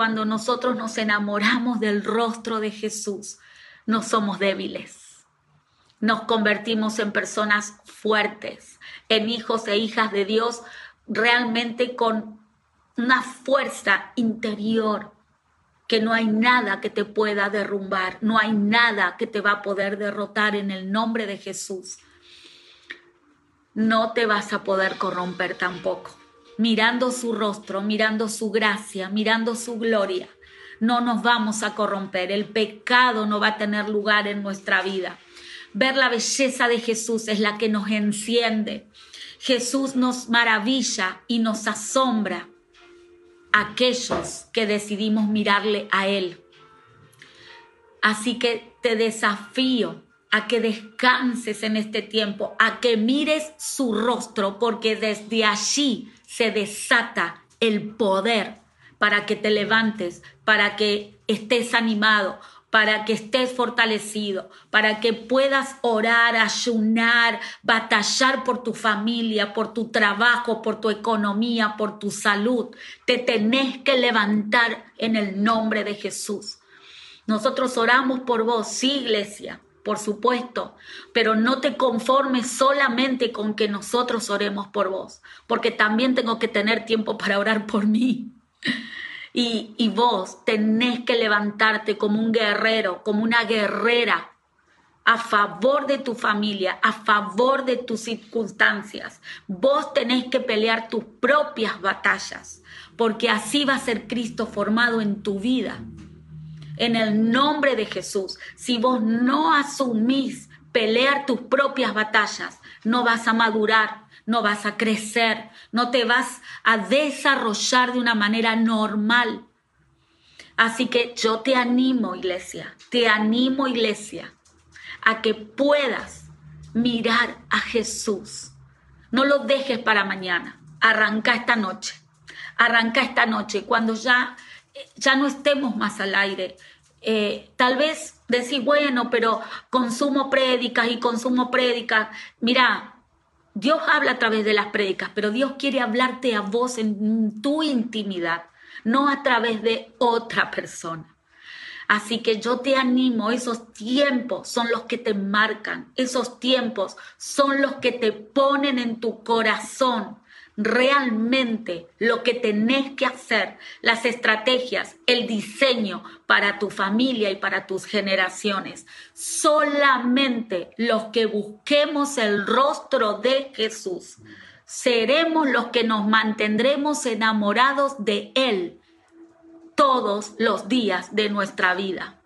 Cuando nosotros nos enamoramos del rostro de Jesús, no somos débiles. Nos convertimos en personas fuertes, en hijos e hijas de Dios realmente con una fuerza interior que no hay nada que te pueda derrumbar, no hay nada que te va a poder derrotar en el nombre de Jesús. No te vas a poder corromper tampoco mirando su rostro, mirando su gracia, mirando su gloria. No nos vamos a corromper, el pecado no va a tener lugar en nuestra vida. Ver la belleza de Jesús es la que nos enciende. Jesús nos maravilla y nos asombra aquellos que decidimos mirarle a Él. Así que te desafío a que descanses en este tiempo, a que mires su rostro, porque desde allí se desata el poder para que te levantes, para que estés animado, para que estés fortalecido, para que puedas orar, ayunar, batallar por tu familia, por tu trabajo, por tu economía, por tu salud. Te tenés que levantar en el nombre de Jesús. Nosotros oramos por vos, sí, iglesia, por supuesto, pero no te conformes solamente con que nosotros oremos por vos, porque también tengo que tener tiempo para orar por mí. Y, y vos tenés que levantarte como un guerrero, como una guerrera a favor de tu familia, a favor de tus circunstancias. Vos tenés que pelear tus propias batallas, porque así va a ser Cristo formado en tu vida en el nombre de Jesús. Si vos no asumís pelear tus propias batallas, no vas a madurar, no vas a crecer, no te vas a desarrollar de una manera normal. Así que yo te animo, iglesia, te animo, iglesia, a que puedas mirar a Jesús. No lo dejes para mañana. Arranca esta noche. Arranca esta noche. Cuando ya, ya no estemos más al aire, eh, tal vez decir, bueno, pero consumo prédicas y consumo prédicas. Mira, Dios habla a través de las prédicas, pero Dios quiere hablarte a vos en tu intimidad, no a través de otra persona. Así que yo te animo, esos tiempos son los que te marcan, esos tiempos son los que te ponen en tu corazón realmente lo que tenés que hacer, las estrategias, el diseño para tu familia y para tus generaciones. Solamente los que busquemos el rostro de Jesús seremos los que nos mantendremos enamorados de Él todos los días de nuestra vida.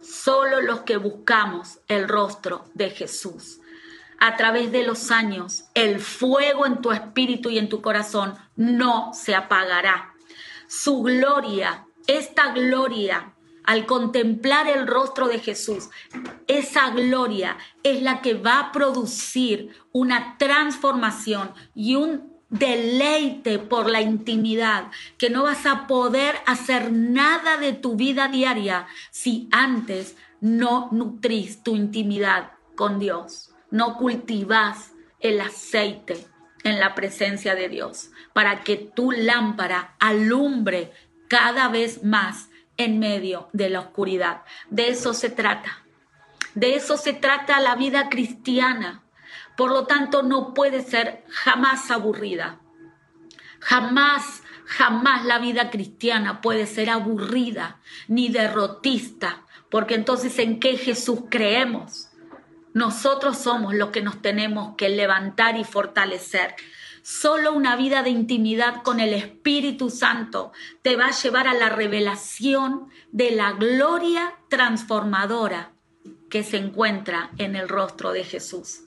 Solo los que buscamos el rostro de Jesús a través de los años, el fuego en tu espíritu y en tu corazón no se apagará. Su gloria, esta gloria, al contemplar el rostro de Jesús, esa gloria es la que va a producir una transformación y un deleite por la intimidad, que no vas a poder hacer nada de tu vida diaria si antes no nutrís tu intimidad con Dios no cultivas el aceite en la presencia de Dios para que tu lámpara alumbre cada vez más en medio de la oscuridad. De eso se trata. De eso se trata la vida cristiana. Por lo tanto, no puede ser jamás aburrida. Jamás, jamás la vida cristiana puede ser aburrida ni derrotista, porque entonces ¿en qué Jesús creemos? Nosotros somos los que nos tenemos que levantar y fortalecer. Solo una vida de intimidad con el Espíritu Santo te va a llevar a la revelación de la gloria transformadora que se encuentra en el rostro de Jesús.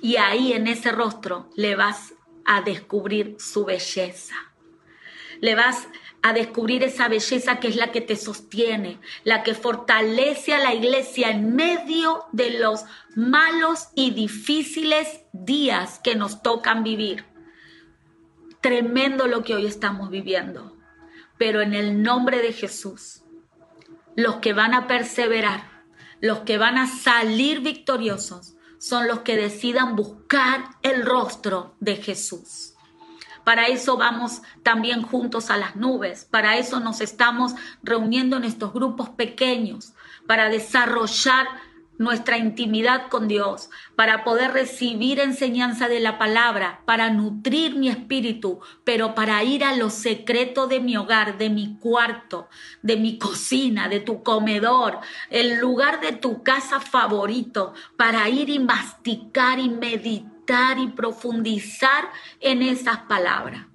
Y ahí en ese rostro le vas a descubrir su belleza. Le vas a descubrir esa belleza que es la que te sostiene, la que fortalece a la iglesia en medio de los malos y difíciles días que nos tocan vivir. Tremendo lo que hoy estamos viviendo, pero en el nombre de Jesús, los que van a perseverar, los que van a salir victoriosos, son los que decidan buscar el rostro de Jesús Para eso vamos también juntos a las nubes. Para eso nos estamos reuniendo en estos grupos pequeños, para desarrollar nuestra intimidad con Dios, para poder recibir enseñanza de la palabra, para nutrir mi espíritu, pero para ir a lo secreto de mi hogar, de mi cuarto, de mi cocina, de tu comedor, el lugar de tu casa favorito, para ir y masticar y meditar y profundizar en esas palabras.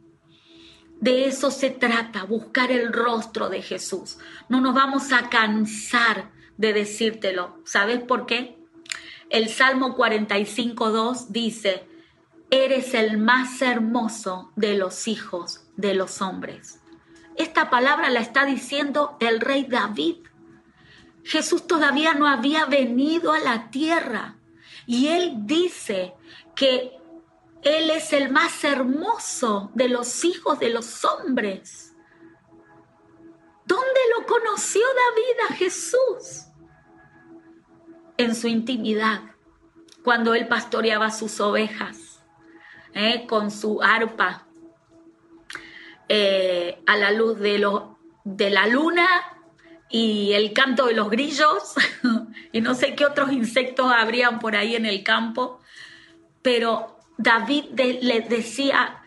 De eso se trata, buscar el rostro de Jesús. No nos vamos a cansar de decírtelo. ¿Sabes por qué? El Salmo 45.2 dice, eres el más hermoso de los hijos de los hombres. Esta palabra la está diciendo el rey David. Jesús todavía no había venido a la tierra y él dice que él es el más hermoso de los hijos de los hombres. ¿Dónde lo conoció David a Jesús? en su intimidad, cuando él pastoreaba sus ovejas, ¿eh? con su arpa, eh, a la luz de, la luna y el canto de los grillos, y no sé qué otros insectos habrían por ahí en el campo, pero David le decía,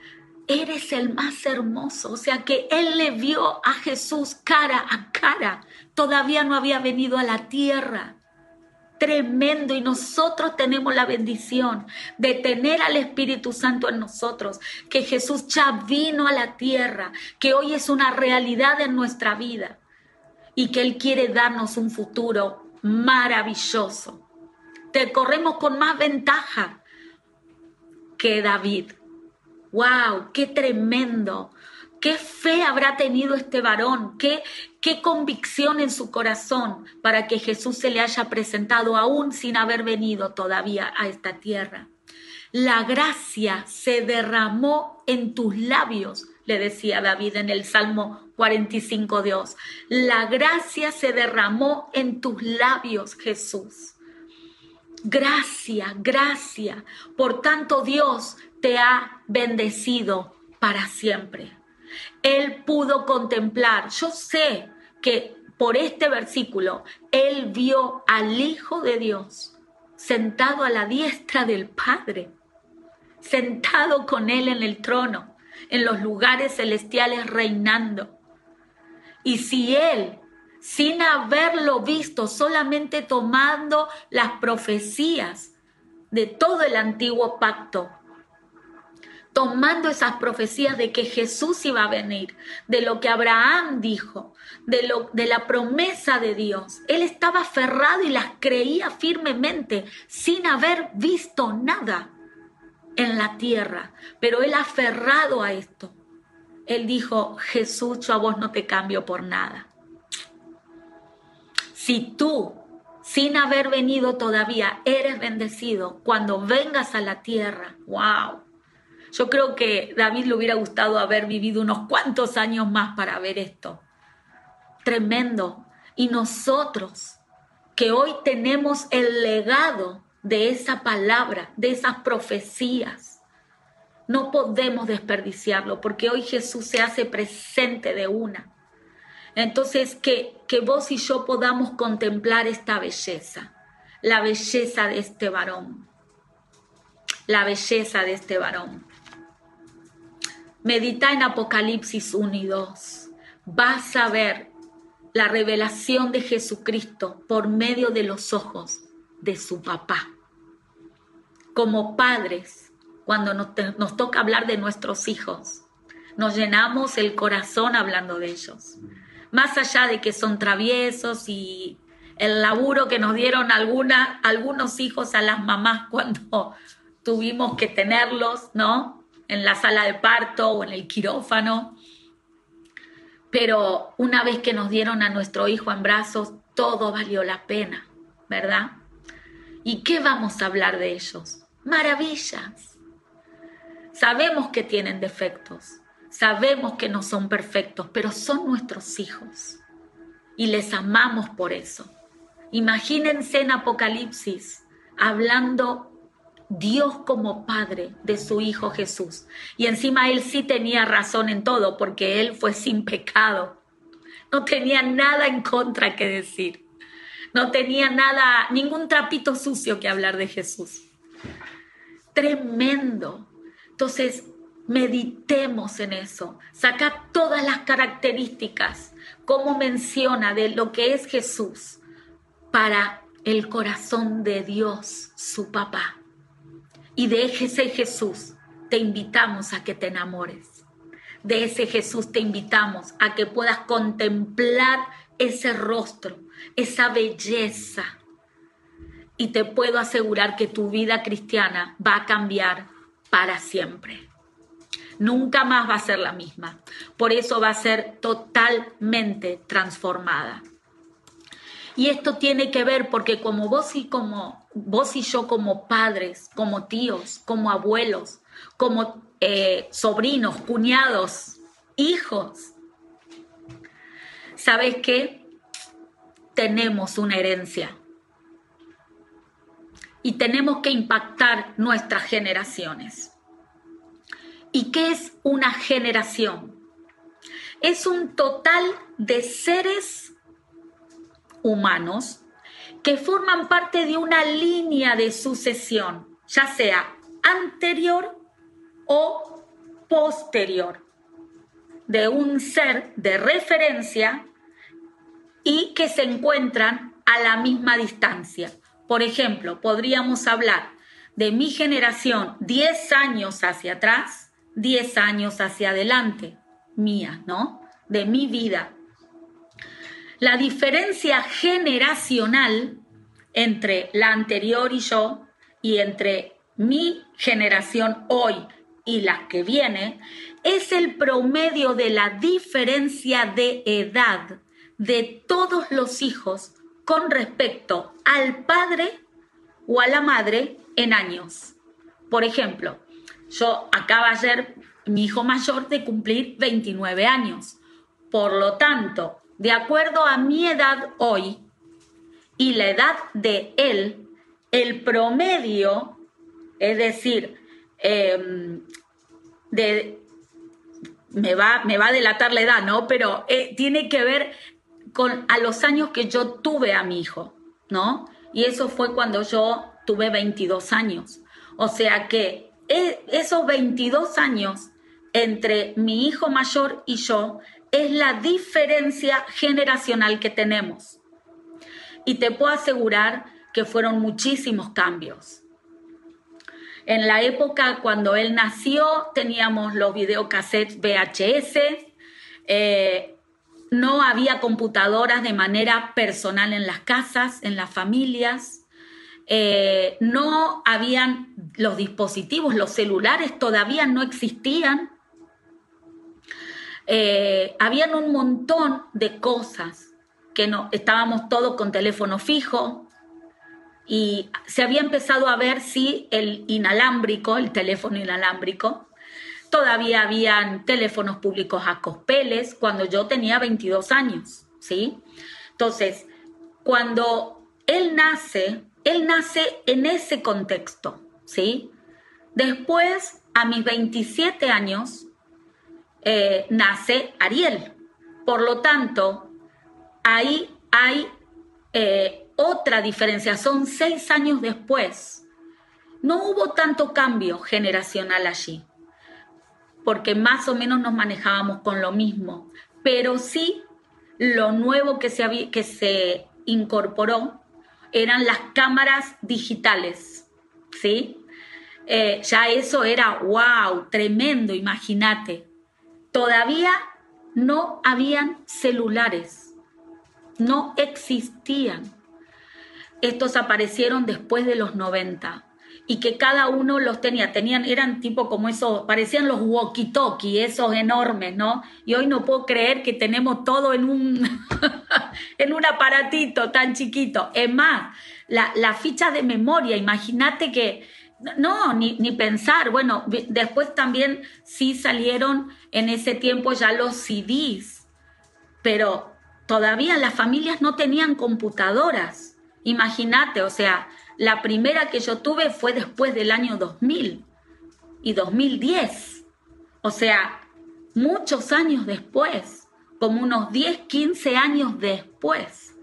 eres el más hermoso, o sea que él le vio a Jesús cara a cara, todavía no había venido a la tierra. Tremendo. Y nosotros tenemos la bendición de tener al Espíritu Santo en nosotros, que Jesús ya vino a la tierra, que hoy es una realidad en nuestra vida y que Él quiere darnos un futuro maravilloso. Te corremos con más ventaja que David. ¡Wow! ¡Qué tremendo! ¿Qué fe habrá tenido este varón? ¿Qué, qué convicción en su corazón para que Jesús se le haya presentado aún sin haber venido todavía a esta tierra? La gracia se derramó en tus labios, le decía David en el Salmo 45 Dios. La gracia se derramó en tus labios, Jesús. Gracia, gracia. Por tanto, Dios te ha bendecido para siempre él pudo contemplar. Yo sé que por este versículo, él vio al Hijo de Dios sentado a la diestra del Padre, sentado con él en el trono, en los lugares celestiales reinando. Y si él, sin haberlo visto, solamente tomando las profecías de todo el antiguo pacto, tomando esas profecías de que Jesús iba a venir, de lo que Abraham dijo, de, lo, de la promesa de Dios. Él estaba aferrado y las creía firmemente sin haber visto nada en la tierra, pero él aferrado a esto. Él dijo, Jesús, yo a vos no te cambio por nada. Si tú, sin haber venido todavía, eres bendecido, cuando vengas a la tierra, wow, yo creo que David le hubiera gustado haber vivido unos cuantos años más para ver esto. Tremendo. Y nosotros, que hoy tenemos el legado de esa palabra, de esas profecías, no podemos desperdiciarlo porque hoy Jesús se hace presente de una. Entonces, que, que vos y yo podamos contemplar esta belleza, la belleza de este varón, la belleza de este varón. Medita en Apocalipsis 1 y 2. Vas a ver la revelación de Jesucristo por medio de los ojos de su papá. Como padres, cuando nos, nos, toca hablar de nuestros hijos, nos llenamos el corazón hablando de ellos. Más allá de que son traviesos y el laburo que nos dieron algunos hijos a las mamás cuando tuvimos que tenerlos, ¿no? en la sala de parto o en el quirófano. Pero una vez que nos dieron a nuestro hijo en brazos, todo valió la pena, ¿verdad? ¿Y qué vamos a hablar de ellos? Maravillas. Sabemos que tienen defectos, sabemos que no son perfectos, pero son nuestros hijos y les amamos por eso. Imagínense en Apocalipsis hablando Dios como Padre de su Hijo Jesús. Y encima Él sí tenía razón en todo, porque Él fue sin pecado. No tenía nada en contra que decir. No tenía nada, ningún trapito sucio que hablar de Jesús. Tremendo. Entonces, meditemos en eso. Saca todas las características, como menciona de lo que es Jesús, para el corazón de Dios, su papá. Y de ese Jesús te invitamos a que te enamores. De ese Jesús te invitamos a que puedas contemplar ese rostro, esa belleza. Y te puedo asegurar que tu vida cristiana va a cambiar para siempre. Nunca más va a ser la misma. Por eso va a ser totalmente transformada. Y esto tiene que ver porque como vos y como vos y yo como padres, como tíos, como abuelos, como eh, sobrinos, cuñados, hijos, ¿sabes qué? Tenemos una herencia. Y tenemos que impactar nuestras generaciones. ¿Y qué es una generación? Es un total de seres humanos que forman parte de una línea de sucesión, ya sea anterior o posterior, de un ser de referencia y que se encuentran a la misma distancia. Por ejemplo, podríamos hablar de mi generación 10 años hacia atrás 10 años hacia adelante, mía, ¿no? De mi vida. La diferencia generacional entre la anterior y yo y entre mi generación hoy y la que viene es el promedio de la diferencia de edad de todos los hijos con respecto al padre o a la madre en años. Por ejemplo, yo acaba ayer mi hijo mayor de cumplir 29 años. Por lo tanto, de acuerdo a mi edad hoy y la edad de él, el promedio, es decir, em, de, me, va, me va a delatar la edad, ¿no? Pero eh, tiene que ver con a los años que yo tuve a mi hijo, ¿no? Y eso fue cuando yo tuve 22 años. O sea que esos 22 años entre mi hijo mayor y yo es la diferencia generacional que tenemos. Y te puedo asegurar que fueron muchísimos cambios. En la época cuando él nació teníamos los videocassettes VHS, eh, no había computadoras de manera personal en las casas, en las familias. Eh, no habían los dispositivos, los celulares todavía no existían. Eh, habían un montón de cosas que no estábamos todos con teléfono fijo y se había empezado a ver si el inalámbrico, el teléfono inalámbrico, todavía habían teléfonos públicos a cospeles cuando yo tenía 22 años, ¿sí? Entonces, cuando él nace, él nace en ese contexto, ¿sí? Después, a mis 27 años, eh, nace Ariel. Por lo tanto, ahí hay eh, otra diferencia, son seis años después. No hubo tanto cambio generacional allí, porque más o menos nos manejábamos con lo mismo, pero sí lo nuevo que se, que se incorporó eran las cámaras digitales, ¿sí? Eh, ya eso era, wow, tremendo, imagínate. Todavía no habían celulares, no existían. Estos aparecieron después de los 90 y que cada uno los tenía, tenían, eran tipo como esos, parecían los walkie-talkie, esos enormes, ¿no? Y hoy no puedo creer que tenemos todo en un, en un aparatito tan chiquito. Es más, la, la ficha de memoria, imagínate que, no, ni, ni, pensar, bueno, después también sí salieron en ese tiempo ya los CDs, pero todavía las familias no tenían computadoras. Imagínate, o sea, la primera que yo tuve fue después del año 2000 y 2010. O sea, muchos años después, como unos 10, 15 años después,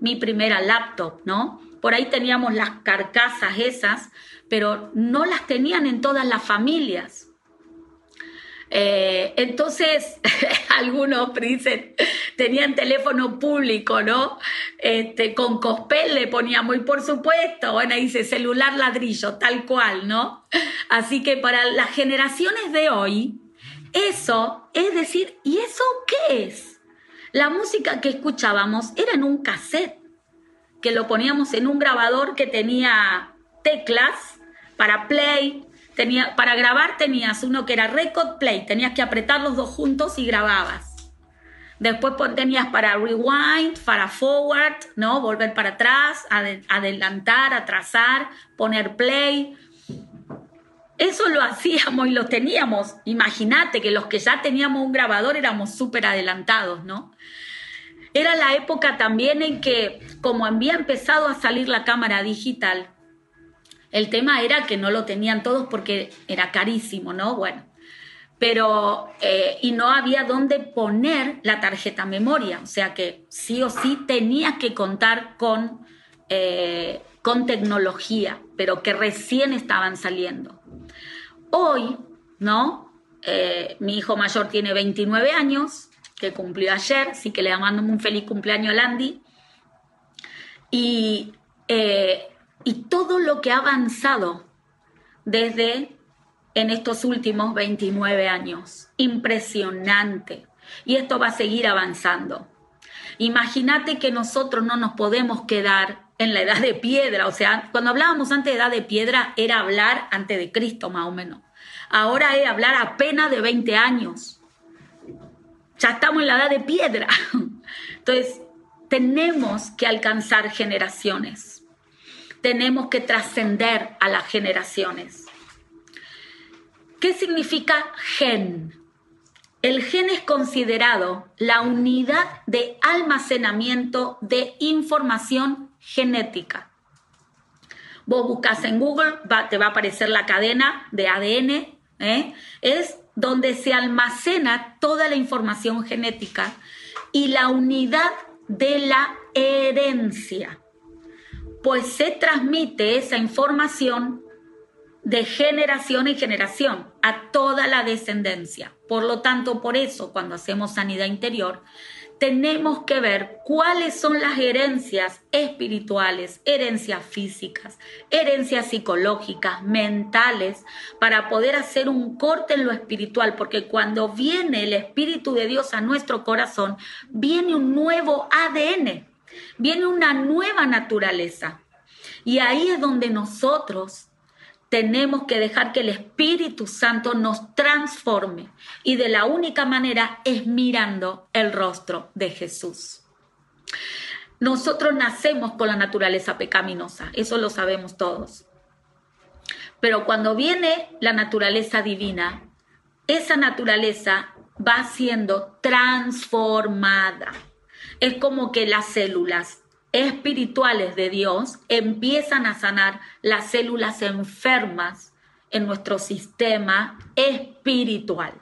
mi primera laptop, ¿no? Por ahí teníamos las carcasas esas, pero no las tenían en todas las familias. Eh, entonces, algunos dicen, tenían teléfono público, ¿no? Este, con cospel le poníamos, y por supuesto, bueno, dice celular ladrillo, tal cual, ¿no? Así que para las generaciones de hoy, eso es decir, ¿y eso qué es? La música que escuchábamos era en un cassette, que lo poníamos en un grabador que tenía teclas para play, Tenía, para grabar tenías uno que era record play, tenías que apretar los dos juntos y grababas. Después tenías para rewind, para forward, ¿no? Volver para atrás, adelantar, atrasar, poner play. Eso lo hacíamos y lo teníamos. Imagínate que los que ya teníamos un grabador éramos súper adelantados, ¿no? Era la época también en que, como había empezado a salir la cámara digital, el tema era que no lo tenían todos porque era carísimo, ¿no? Bueno, pero eh, y no había dónde poner la tarjeta memoria, o sea que sí o sí tenías que contar con, eh, con tecnología, pero que recién estaban saliendo. Hoy, ¿no? Eh, mi hijo mayor tiene 29 años, que cumplió ayer, así que le mando un feliz cumpleaños a Landy. Y y todo lo que ha avanzado desde en estos últimos 29 años. Impresionante. Y esto va a seguir avanzando. Imagínate que nosotros no nos podemos quedar en la edad de piedra. O sea, cuando hablábamos antes de edad de piedra era hablar antes de Cristo más o menos. Ahora es hablar apenas de 20 años. Ya estamos en la edad de piedra. Entonces, tenemos que alcanzar generaciones tenemos que trascender a las generaciones. ¿Qué significa gen? El gen es considerado la unidad de almacenamiento de información genética. Vos buscas en Google, te va a aparecer la cadena de ADN, ¿eh? es donde se almacena toda la información genética y la unidad de la herencia pues se transmite esa información de generación en generación a toda la descendencia. Por lo tanto, por eso cuando hacemos sanidad interior, tenemos que ver cuáles son las herencias espirituales, herencias físicas, herencias psicológicas, mentales, para poder hacer un corte en lo espiritual, porque cuando viene el Espíritu de Dios a nuestro corazón, viene un nuevo ADN, viene una nueva naturaleza. Y ahí es donde nosotros tenemos que dejar que el Espíritu Santo nos transforme. Y de la única manera es mirando el rostro de Jesús. Nosotros nacemos con la naturaleza pecaminosa, eso lo sabemos todos. Pero cuando viene la naturaleza divina, esa naturaleza va siendo transformada es como que las células espirituales de Dios empiezan a sanar las células enfermas en nuestro sistema espiritual.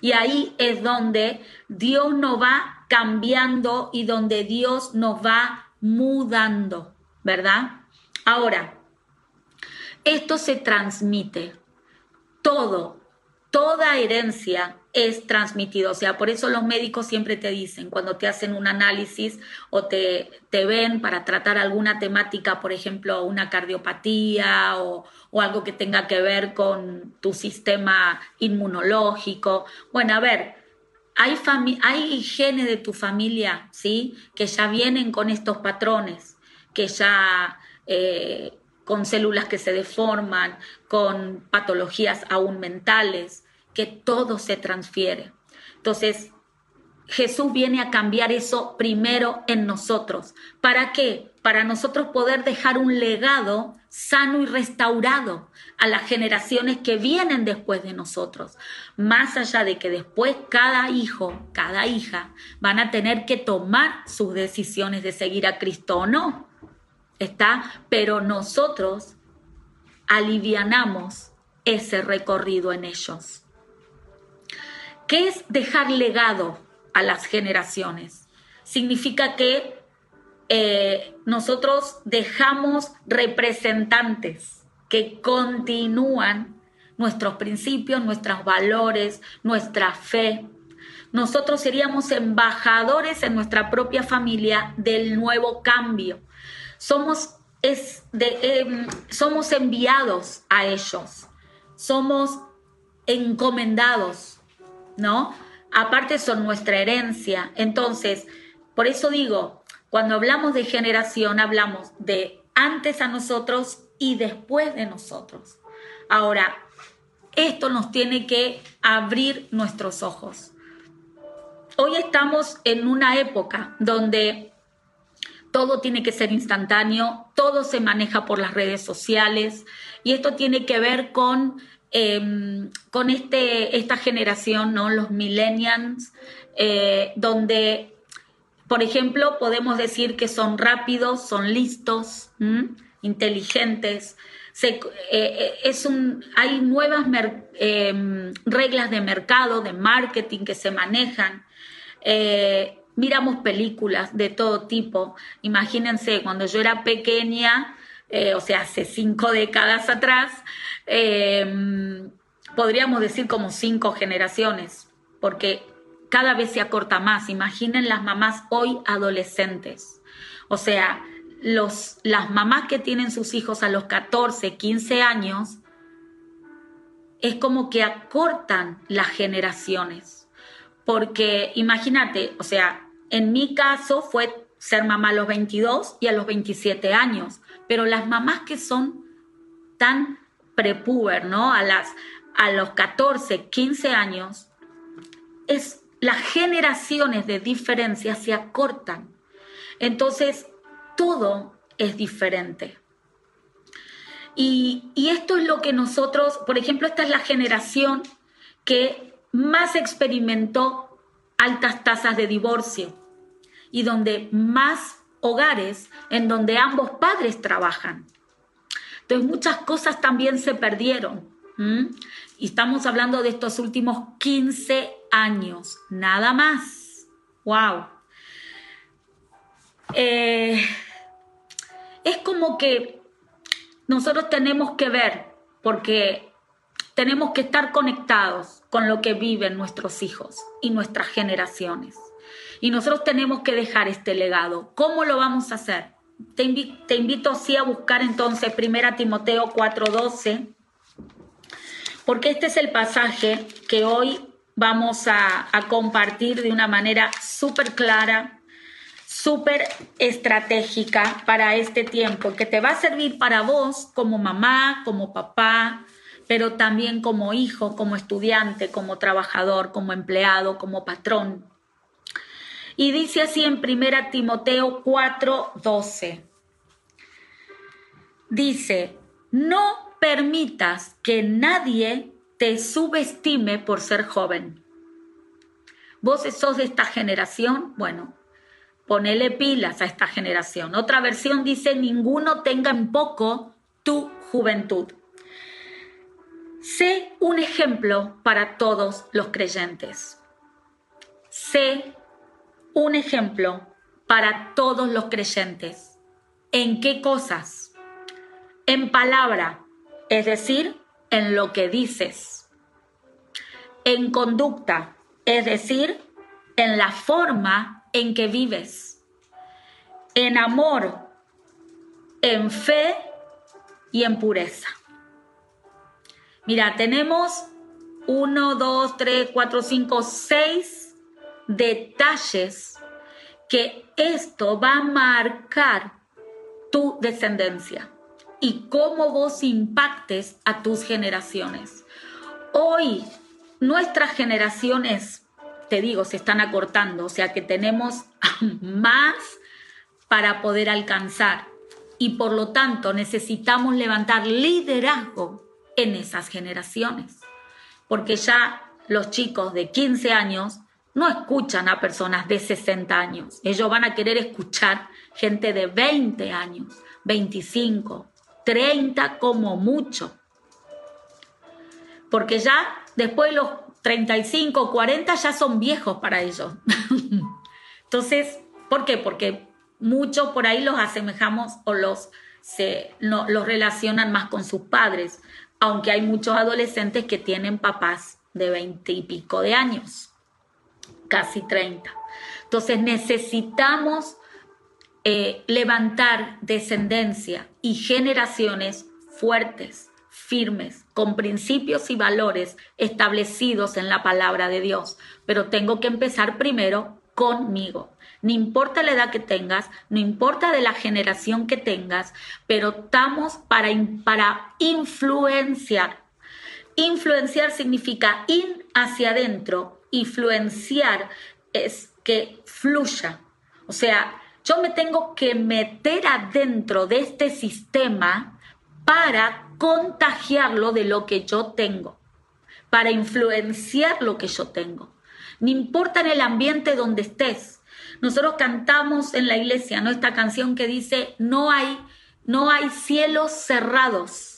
Y ahí es donde Dios nos va cambiando y donde Dios nos va mudando, ¿verdad? Ahora, esto se transmite. Todo, toda herencia es transmitido. O sea, por eso los médicos siempre te dicen, cuando te hacen un análisis o te, te ven para tratar alguna temática, por ejemplo, una cardiopatía o, o algo que tenga que ver con tu sistema inmunológico. Bueno, a ver, hay, hay de tu familia, ¿sí? Que ya vienen con estos patrones, que ya... Eh, con células que se deforman, con patologías aún mentales, que todo se transfiere. Entonces, Jesús viene a cambiar eso primero en nosotros. ¿Para qué? Para nosotros poder dejar un legado sano y restaurado a las generaciones que vienen después de nosotros. Más allá de que después cada hijo, cada hija van a tener que tomar sus decisiones de seguir a Cristo o no. ¿está? Pero nosotros alivianamos ese recorrido en ellos. ¿Qué es dejar legado a las generaciones? Significa que eh, nosotros dejamos representantes que continúan nuestros principios, nuestros valores, nuestra fe. Nosotros seríamos embajadores en nuestra propia familia del nuevo cambio. Somos, em, somos enviados a ellos, somos encomendados, ¿no? Aparte son nuestra herencia. Entonces, por eso digo, cuando hablamos de generación, hablamos de antes a nosotros y después de nosotros. Ahora, esto nos tiene que abrir nuestros ojos. Hoy estamos en una época donde todo tiene que ser instantáneo, todo se maneja por las redes sociales y esto tiene que ver con, em, con este, esta generación, ¿no? los millennials, eh, donde por ejemplo, podemos decir que son rápidos, son listos, inteligentes. Eh, eh, es un, hay nuevas em, reglas de mercado, de marketing que se manejan. Miramos películas de todo tipo. Imagínense, cuando yo era pequeña, o sea, hace cinco décadas atrás, em, podríamos decir como cinco generaciones, porque cada vez se acorta más. Imaginen las mamás hoy adolescentes. O sea, los, las mamás que tienen sus hijos a los 14, 15 años, es como que acortan las generaciones. Porque imagínate, o sea, en mi caso fue ser mamá a los 22 y a los 27 años, pero las mamás que son tan prepuber, ¿no? A, las, a los 14, 15 años, es las generaciones de diferencia se acortan. Entonces, todo es diferente. Y, esto es lo que nosotros, por ejemplo, esta es la generación que más experimentó altas tasas de divorcio y donde más hogares en donde ambos padres trabajan. Entonces muchas cosas también se perdieron. Y estamos hablando de estos últimos 15 años, nada más. ¡Wow! Eh, es como que nosotros tenemos que ver, porque tenemos que estar conectados con lo que viven nuestros hijos y nuestras generaciones. Y nosotros tenemos que dejar este legado. ¿Cómo lo vamos a hacer? Te, invito, así a buscar entonces 1 Timoteo 4:12, porque este es el pasaje que hoy vamos a, compartir de una manera súper clara, súper estratégica para este tiempo, que te va a servir para vos como mamá, como papá, pero también como hijo, como estudiante, como trabajador, como empleado, como patrón. Y dice así en 1 Timoteo 4:12. Dice, no permitas que nadie te subestime por ser joven. Vos sos de esta generación, bueno, ponele pilas a esta generación. Otra versión dice, ninguno tenga en poco tu juventud. Sé un ejemplo para todos los creyentes. Sé un ejemplo para todos los creyentes. ¿En qué cosas? En palabra, es decir, en lo que dices, en conducta, es decir, en la forma en que vives, en amor, en fe y en pureza. Mira, tenemos uno, dos, tres, cuatro, cinco, seis detalles que esto va a marcar tu descendencia y cómo vos impactes a tus generaciones. Hoy nuestras generaciones, te digo, se están acortando, o sea que tenemos más para poder alcanzar y por lo tanto necesitamos levantar liderazgo en esas generaciones, porque ya los chicos de 15 años no escuchan a personas de 60 años, ellos van a querer escuchar gente de 20 años, 25, 30 como mucho. Porque ya después de los 35, 40 ya son viejos para ellos. Entonces, ¿por qué? Porque muchos por ahí los asemejamos o los, se, no, los relacionan más con sus padres, aunque hay muchos adolescentes que tienen papás de 20 y pico de años, casi 30. Entonces necesitamos eh, levantar descendencia y generaciones fuertes, firmes, con principios y valores establecidos en la palabra de Dios. Pero tengo que empezar primero conmigo. No importa la edad que tengas, no importa de la generación que tengas, pero estamos para, para influenciar. Influenciar significa ir hacia adentro, influenciar es que fluya. O sea, yo me tengo que meter adentro de este sistema para contagiarlo de lo que yo tengo, para influenciar lo que yo tengo. No importa en el ambiente donde estés. Nosotros cantamos en la iglesia, ¿no? Esta canción que dice, no hay, no hay cielos cerrados.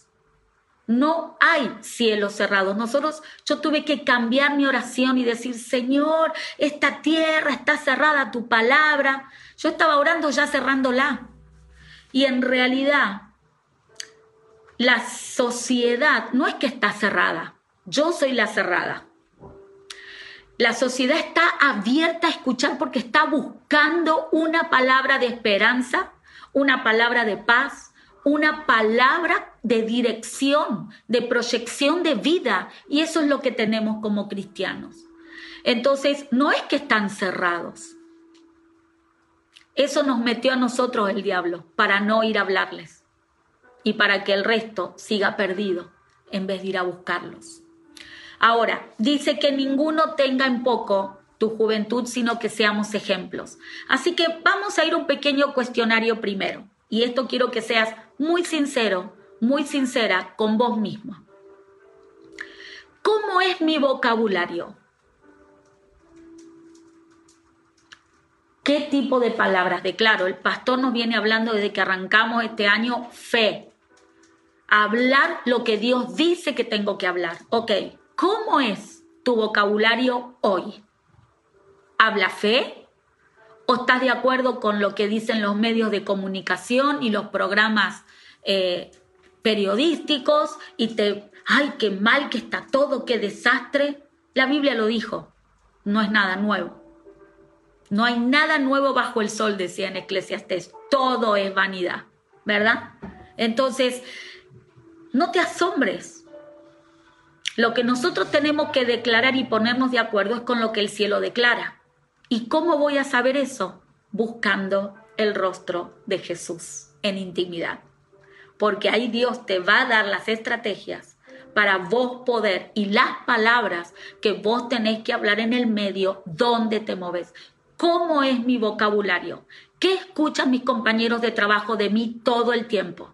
No hay cielos cerrados. Nosotros, yo tuve que cambiar mi oración y decir, Señor, esta tierra está cerrada tu palabra. Yo estaba orando ya cerrándola. Y en realidad, la sociedad no es que está cerrada. Yo soy la cerrada. La sociedad está abierta a escuchar porque está buscando una palabra de esperanza, una palabra de paz, una palabra de dirección, de proyección de vida. Y eso es lo que tenemos como cristianos. Entonces, no es que están cerrados. Eso nos metió a nosotros el diablo para no ir a hablarles y para que el resto siga perdido en vez de ir a buscarlos. Ahora, dice que ninguno tenga en poco tu juventud, sino que seamos ejemplos. Así que vamos a ir un pequeño cuestionario primero. Y esto quiero que seas muy sincero, muy sincera con vos mismo. ¿Cómo es mi vocabulario? ¿Qué tipo de palabras declaro? El pastor nos viene hablando desde que arrancamos este año fe. Hablar lo que Dios dice que tengo que hablar. Ok, ¿cómo es tu vocabulario hoy? ¿Habla fe? ¿O estás de acuerdo con lo que dicen los medios de comunicación y los programas eh, periodísticos y te, ay, qué mal que está todo, qué desastre. La Biblia lo dijo, no es nada nuevo. No hay nada nuevo bajo el sol, decía en Eclesiastés. Todo es vanidad, ¿verdad? Entonces, no te asombres. Lo que nosotros tenemos que declarar y ponernos de acuerdo es con lo que el cielo declara. ¿Y cómo voy a saber eso? Buscando el rostro de Jesús en intimidad porque ahí Dios te va a dar las estrategias para vos poder y las palabras que vos tenés que hablar en el medio donde te moves. ¿Cómo es mi vocabulario? ¿Qué escuchan mis compañeros de trabajo de mí todo el tiempo?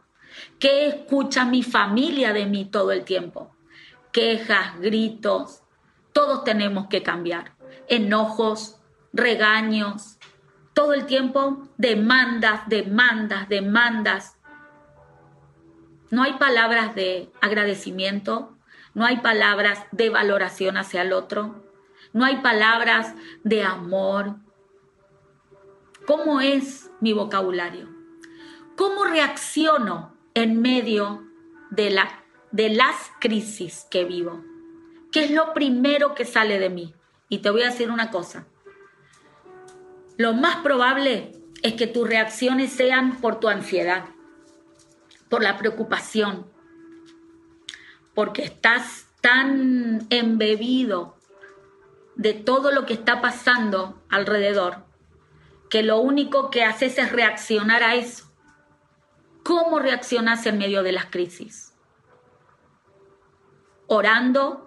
¿Qué escucha mi familia de mí todo el tiempo? Quejas, gritos, todos tenemos que cambiar. Enojos, regaños, todo el tiempo demandas, demandas, demandas. No hay palabras de agradecimiento, no hay palabras de valoración hacia el otro, no hay palabras de amor. ¿Cómo es mi vocabulario? ¿Cómo reacciono en medio de, la, de las crisis que vivo? ¿Qué es lo primero que sale de mí? Y te voy a decir una cosa. Lo más probable es que tus reacciones sean por tu ansiedad por la preocupación, porque estás tan embebido de todo lo que está pasando alrededor, que lo único que haces es reaccionar a eso. ¿Cómo reaccionas en medio de las crisis? Orando,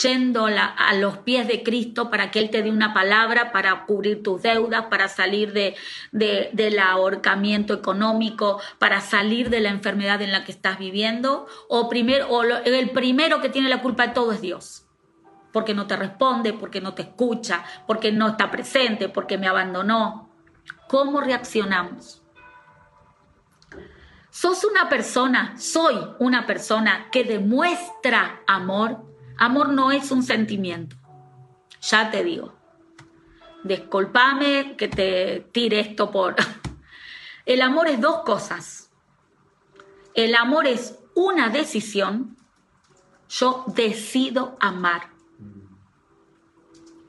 yendo a los pies de Cristo para que Él te dé una palabra para cubrir tus deudas, para salir de, del ahorcamiento económico, para salir de la enfermedad en la que estás viviendo, o, o el primero que tiene la culpa de todo es Dios, porque no te responde, porque no te escucha, porque no está presente, porque me abandonó. ¿Cómo reaccionamos? sos una persona, soy una persona que demuestra amor. Amor no es un sentimiento. Ya te digo. Disculpame que te tire esto por... El amor es dos cosas. El amor es una decisión. Yo decido amar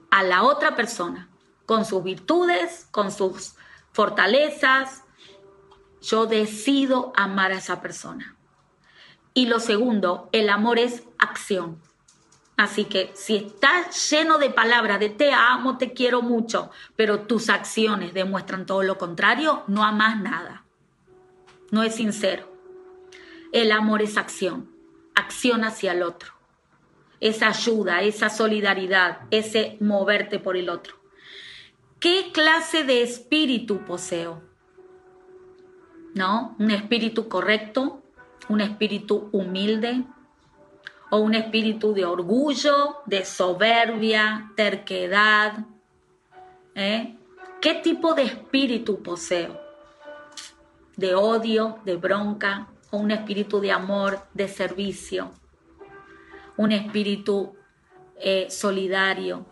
a la otra persona con sus virtudes, con sus fortalezas. Yo decido amar a esa persona. Y lo segundo, el amor es acción. Así que si estás lleno de palabras de te amo, te quiero mucho, pero tus acciones demuestran todo lo contrario, no amas nada. No es sincero. El amor es acción, acción hacia el otro. Esa ayuda, esa solidaridad, ese moverte por el otro. ¿Qué clase de espíritu poseo? ¿No? Un espíritu correcto, un espíritu humilde, o un espíritu de orgullo, de soberbia, terquedad. ¿Eh? ¿Qué tipo de espíritu poseo? ¿De odio, de bronca? ¿O un espíritu de amor, de servicio? ¿Un espíritu eh, solidario,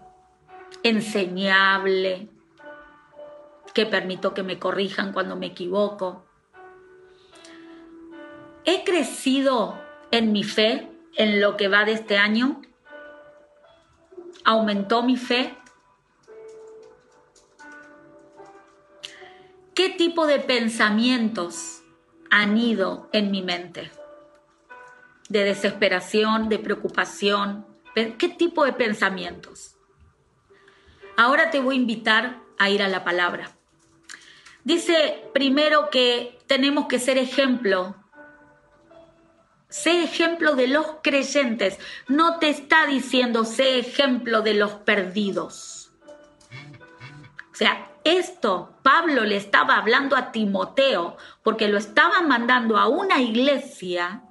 enseñable, que permito que me corrijan cuando me equivoco? ¿He crecido en mi fe? En lo que va de este año? ¿Aumentó mi fe? ¿Qué tipo de pensamientos han ido en mi mente? ¿De desesperación, de preocupación? ¿Qué tipo de pensamientos? Ahora te voy a invitar a ir a la palabra. Dice primero que tenemos que ser ejemplo Sé ejemplo de los creyentes. No te está diciendo sé ejemplo de los perdidos. O sea, esto Pablo le estaba hablando a Timoteo porque lo estaba mandando a una iglesia.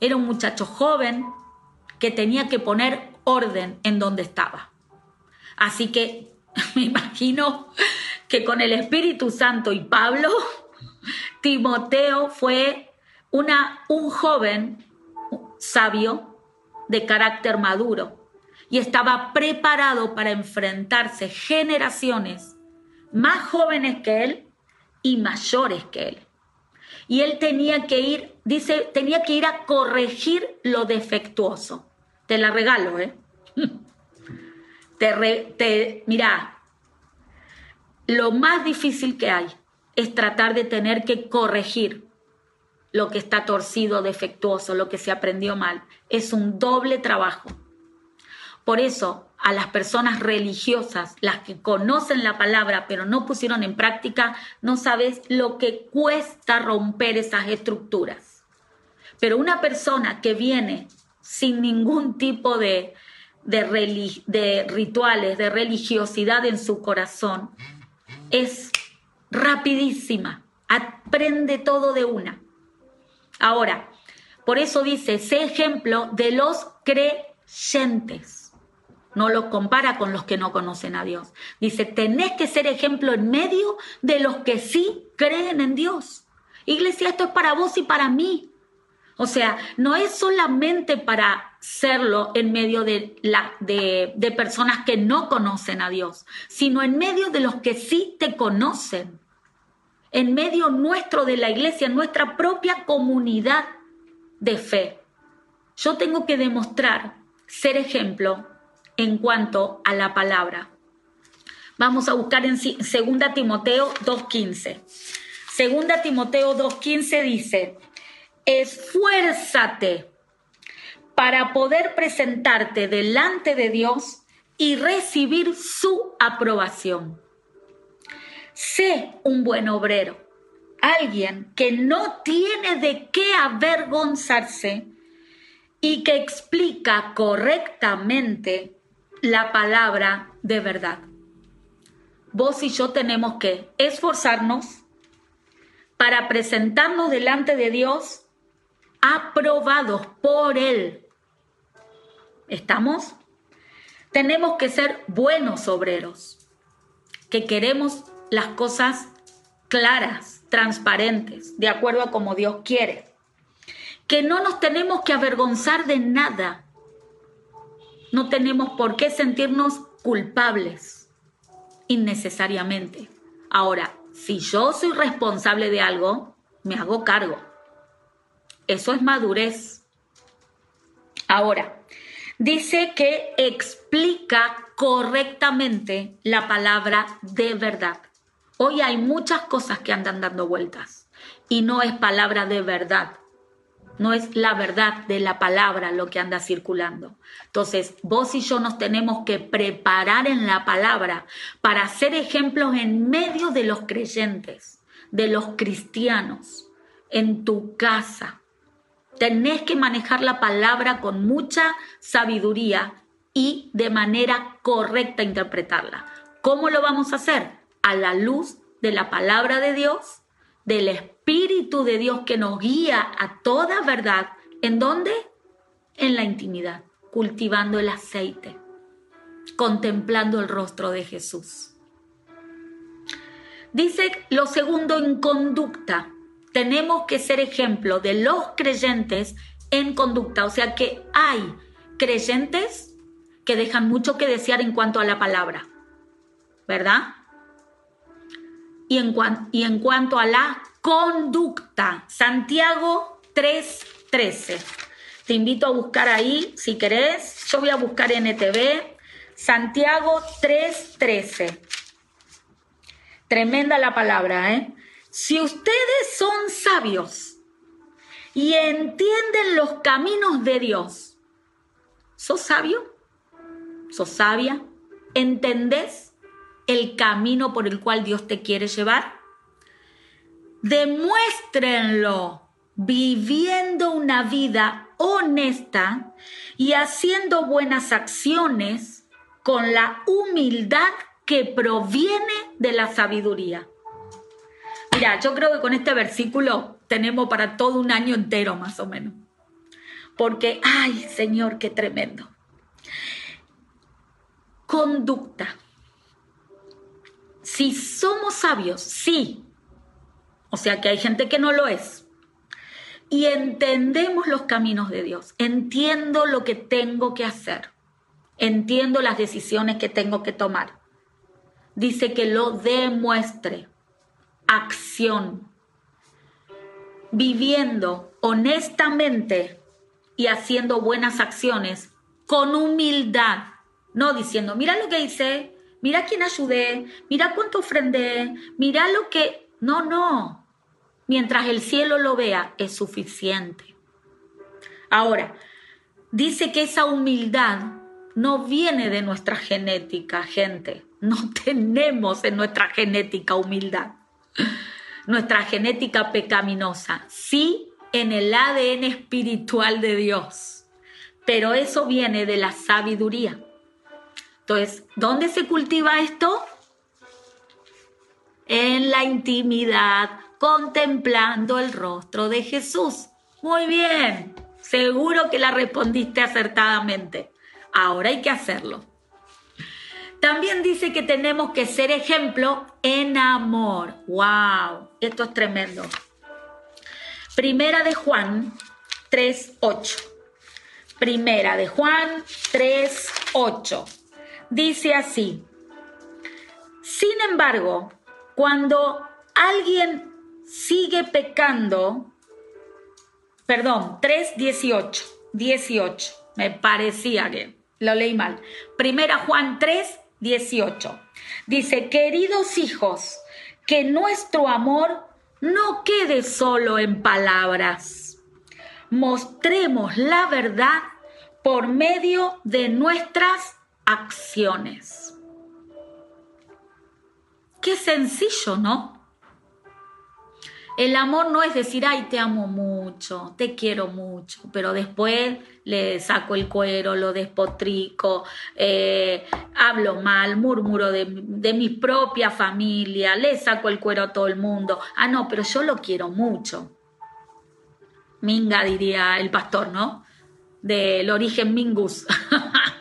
Era un muchacho joven que tenía que poner orden en donde estaba. Así que me imagino que con el Espíritu Santo y Pablo, Timoteo fue una, un joven sabio de carácter maduro y estaba preparado para enfrentarse generaciones más jóvenes que él y mayores que él. Y él tenía que ir, dice, tenía que ir a corregir lo defectuoso. Te la regalo, ¿eh? Te, te, mira, lo más difícil que hay es tratar de tener que corregir lo que está torcido, defectuoso, lo que se aprendió mal. Es un doble trabajo. Por eso, a las personas religiosas, las que conocen la palabra pero no pusieron en práctica, no sabes lo que cuesta romper esas estructuras. Pero una persona que viene sin ningún tipo de, de, de rituales, de religiosidad en su corazón, es rapidísima, aprende todo de una. Ahora, por eso dice, sé ejemplo de los creyentes. No lo compara con los que no conocen a Dios. Dice, tenés que ser ejemplo en medio de los que sí creen en Dios. Iglesia, esto es para vos y para mí. O sea, no es solamente para serlo en medio de, la, de, de personas que no conocen a Dios, sino en medio de los que sí te conocen en medio nuestro de la iglesia, en nuestra propia comunidad de fe. Yo tengo que demostrar, ser ejemplo en cuanto a la palabra. Vamos a buscar en 2 Timoteo 2.15. 2 Timoteo 2.15 dice, esfuérzate para poder presentarte delante de Dios y recibir su aprobación. Sé un buen obrero, alguien que no tiene de qué avergonzarse y que explica correctamente la palabra de verdad. Vos y yo tenemos que esforzarnos para presentarnos delante de Dios aprobados por Él. ¿Estamos? Tenemos que ser buenos obreros, que queremos las cosas claras, transparentes, de acuerdo a como Dios quiere. Que no nos tenemos que avergonzar de nada. No tenemos por qué sentirnos culpables innecesariamente. Ahora, si yo soy responsable de algo, me hago cargo. Eso es madurez. Ahora, dice que explica correctamente la palabra de verdad. Hoy hay muchas cosas que andan dando vueltas y no es palabra de verdad. No es la verdad de la palabra lo que anda circulando. Entonces, vos y yo nos tenemos que preparar en la palabra para ser ejemplos en medio de los creyentes, de los cristianos, en tu casa. Tenés que manejar la palabra con mucha sabiduría y de manera correcta interpretarla. ¿Cómo lo vamos a hacer? A la luz de la palabra de Dios, del Espíritu de Dios que nos guía a toda verdad. ¿En dónde? En la intimidad, cultivando el aceite, contemplando el rostro de Jesús. Dice lo segundo en conducta. Tenemos que ser ejemplo de los creyentes en conducta. O sea que hay creyentes que dejan mucho que desear en cuanto a la palabra, ¿verdad? Y en, y en cuanto a la conducta, Santiago 3:13. Te invito a buscar ahí, si querés. Yo voy a buscar NTV, Santiago 3:13. Tremenda la palabra, ¿eh? Si ustedes son sabios y entienden los caminos de Dios, ¿sos sabio? sos sabia, entendés el camino por el cual Dios te quiere llevar. Demuéstrenlo viviendo una vida honesta y haciendo buenas acciones con la humildad que proviene de la sabiduría. Mira, yo creo que con este versículo tenemos para todo un año entero más o menos. Porque, ay Señor, qué tremendo conducta. Si somos sabios, sí. O sea que hay gente que no lo es. Y entendemos los caminos de Dios. Entiendo lo que tengo que hacer. Entiendo las decisiones que tengo que tomar. Dice que lo demuestre. Acción. Viviendo honestamente y haciendo buenas acciones con humildad no diciendo, mira lo que hice, mira quién ayudé, mira cuánto ofrendé, mira lo que... No, no. Mientras el cielo lo vea, es suficiente. Ahora, dice que esa humildad no viene de nuestra genética, gente. No tenemos en nuestra genética humildad. Nuestra genética pecaminosa. Sí en el ADN espiritual de Dios. Pero eso viene de la sabiduría. Entonces, ¿dónde se cultiva esto? En la intimidad, contemplando el rostro de Jesús. Muy bien, seguro que la respondiste acertadamente. Ahora hay que hacerlo. También dice que tenemos que ser ejemplo en amor. ¡Wow! Esto es tremendo. Primera de Juan 3.8. Primera de Juan 3.8 dice así, sin embargo, cuando alguien sigue pecando, perdón, 3.18, 18, me parecía que lo leí mal. Primera Juan 3, 18. Dice, queridos hijos, que nuestro amor no quede solo en palabras. Mostremos la verdad por medio de nuestras acciones. Qué sencillo, ¿no? El amor no es decir, ay, te amo mucho, te quiero mucho, pero después le saco el cuero, lo despotrico, eh, hablo mal, murmuro de, de, mi propia familia, le saco el cuero a todo el mundo. Ah, no, pero yo lo quiero mucho. Minga diría el pastor, ¿no? Del origen Mingus.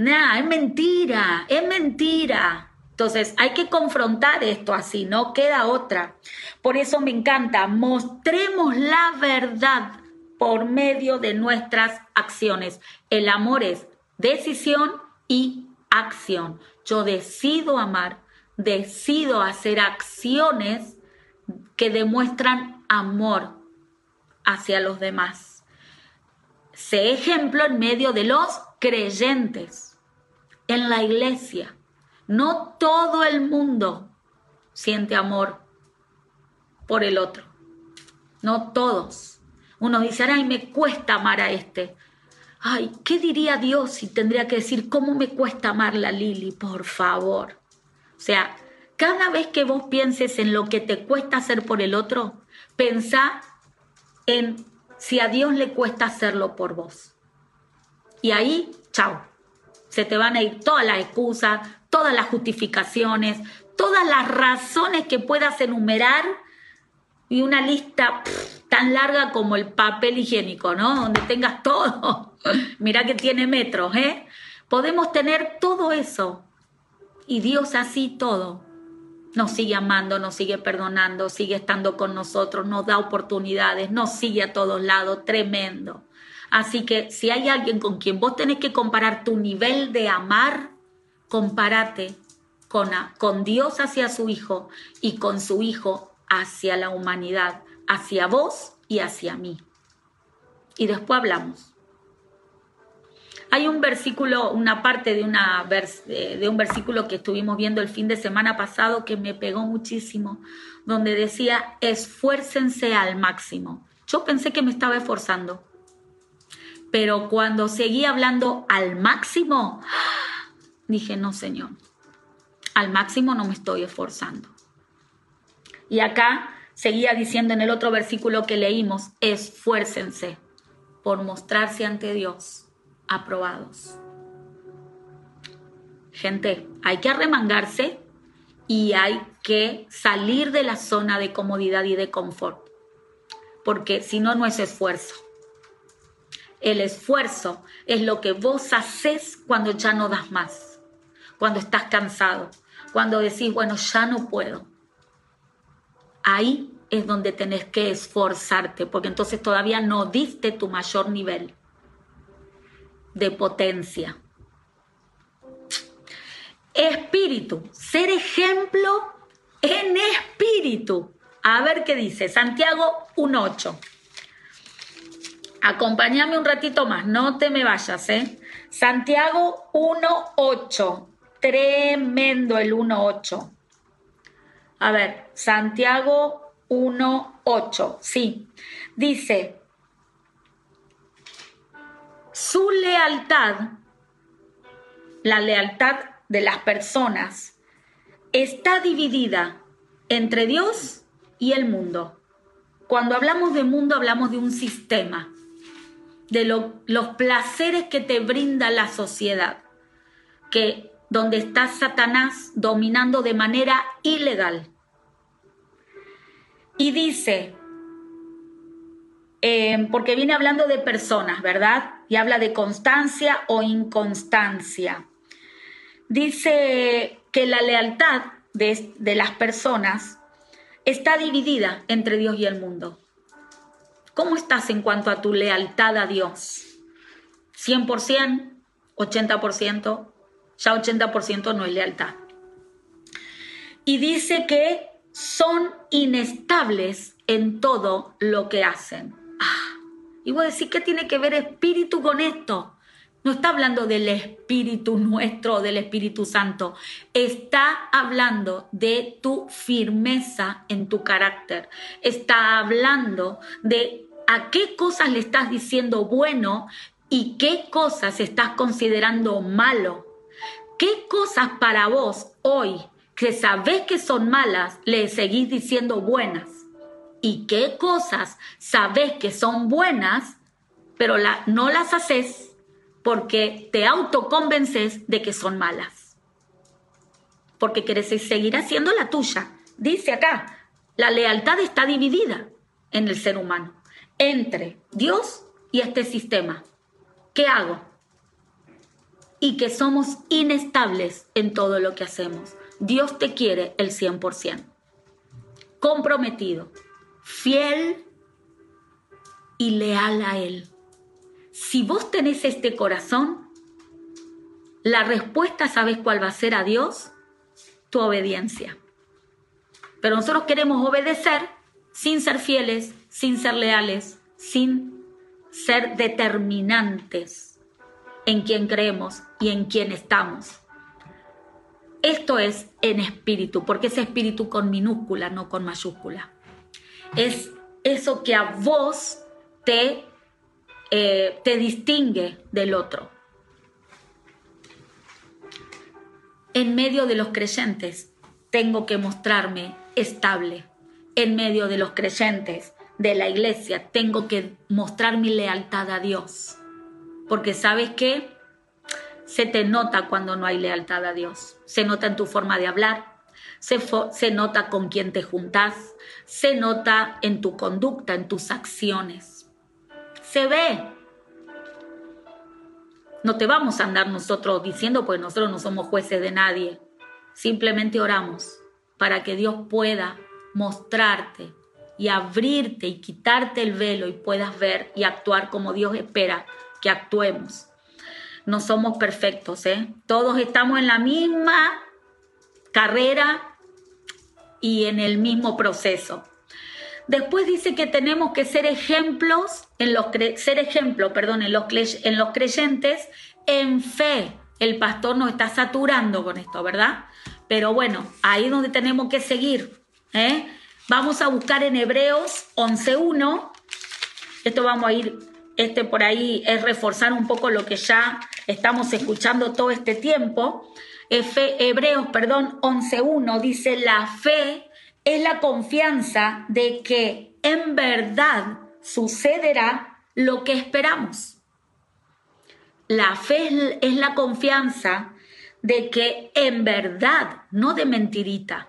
Nah, es mentira, es mentira. Entonces hay que confrontar esto así, no queda otra. Por eso me encanta, mostremos la verdad por medio de nuestras acciones. El amor es decisión y acción. Yo decido amar, decido hacer acciones que demuestran amor hacia los demás. Sé ejemplo en medio de los creyentes, en la iglesia. No todo el mundo siente amor por el otro. No todos. Uno dice, ay, me cuesta amar a este. Ay, ¿qué diría Dios si tendría que decir cómo me cuesta amar a Lili? Por favor. O sea, cada vez que vos pienses en lo que te cuesta hacer por el otro, pensá en si a Dios le cuesta hacerlo por vos. Y ahí, chao. Se te van a ir todas las excusas, todas las justificaciones, todas las razones que puedas enumerar y una lista tan larga como el papel higiénico, ¿no? Donde tengas todo. Mira que tiene metros, ¿eh? Podemos tener todo eso. Y Dios así todo. Nos sigue amando, nos sigue perdonando, sigue estando con nosotros, nos da oportunidades, nos sigue a todos lados, tremendo. Así que si hay alguien con quien vos tenés que comparar tu nivel de amar, compárate con, con Dios hacia su Hijo y con su Hijo hacia la humanidad, hacia vos y hacia mí. Y después hablamos. Hay un versículo, una parte de, una de un versículo que estuvimos viendo el fin de semana pasado que me pegó muchísimo, donde decía, esfuércense al máximo. Yo pensé que me estaba esforzando, pero cuando seguí hablando al máximo, dije, no, Señor, al máximo no me estoy esforzando. Y acá seguía diciendo en el otro versículo que leímos, esfuércense por mostrarse ante Dios aprobados. Gente, hay que arremangarse y hay que salir de la zona de comodidad y de confort, porque si no, no es esfuerzo. El esfuerzo es lo que vos haces cuando ya no das más, cuando estás cansado, cuando decís, bueno, ya no puedo. Ahí es donde tenés que esforzarte, porque entonces todavía no diste tu mayor nivel de potencia. Espíritu, ser ejemplo en espíritu. A ver qué dice Santiago 1.8. Acompáñame un ratito más, no te me vayas, ¿eh? Santiago 1.8. Tremendo el 1.8. A ver, Santiago 1.8. Sí. Dice, su lealtad, la lealtad de las personas, está dividida entre Dios y el mundo. Cuando hablamos de mundo hablamos de un sistema, de los placeres que te brinda la sociedad, que donde está Satanás dominando de manera ilegal. Y dice, eh, porque viene hablando de personas, ¿verdad? Y habla de constancia o inconstancia. Dice que la lealtad de, de las personas está dividida entre Dios y el mundo. ¿Cómo estás en cuanto a tu lealtad a Dios? ¿100%? ¿80%? Ya 80% no es lealtad. Y dice que son inestables en todo lo que hacen. Ah, y voy a decir, ¿qué tiene que ver espíritu con esto? No está hablando del Espíritu nuestro, del Espíritu Santo. Está hablando de tu firmeza en tu carácter. Está hablando de a qué cosas le estás diciendo bueno y qué cosas estás considerando malo. ¿Qué cosas para vos hoy que sabés que son malas le seguís diciendo buenas? y qué cosas sabes que son buenas, pero no las haces porque te autoconvences de que son malas. Porque quieres seguir haciendo la tuya. Dice acá, la lealtad está dividida en el ser humano entre Dios y este sistema. ¿Qué hago? Y que somos inestables en todo lo que hacemos. Dios te quiere el 100%. Comprometido, fiel y leal a Él. Si vos tenés este corazón, la respuesta, ¿sabes cuál va a ser a Dios? Tu obediencia. Pero nosotros queremos obedecer sin ser fieles, sin ser leales, sin ser determinantes en quien creemos y en quien estamos. Esto es en espíritu, porque es espíritu con minúscula, no con mayúscula. Es eso que a vos te, eh, te distingue del otro. En medio de los creyentes tengo que mostrarme estable. En medio de los creyentes de la iglesia tengo que mostrar mi lealtad a Dios. Porque sabes qué? Se te nota cuando no hay lealtad a Dios. Se nota en tu forma de hablar, se, se nota con quién te juntas, se nota en tu conducta, en tus acciones. Se ve. No te vamos a andar nosotros diciendo, pues nosotros no somos jueces de nadie. Simplemente oramos para que Dios pueda mostrarte y abrirte y quitarte el velo y puedas ver y actuar como Dios espera que actuemos. No somos perfectos, ¿eh? Todos estamos en la misma carrera y en el mismo proceso. Después dice que tenemos que ser ejemplos, en los ser ejemplo, perdón, en los, en los creyentes en fe. El pastor nos está saturando con esto, ¿verdad? Pero bueno, ahí es donde tenemos que seguir. ¿eh? Vamos a buscar en Hebreos 11.1. Esto vamos a ir, este por ahí es reforzar un poco lo que ya estamos escuchando todo este tiempo. Hebreos, perdón, 11.1 dice, la fe es la confianza de que en verdad sucederá lo que esperamos. La fe es la confianza de que en verdad, no de mentirita,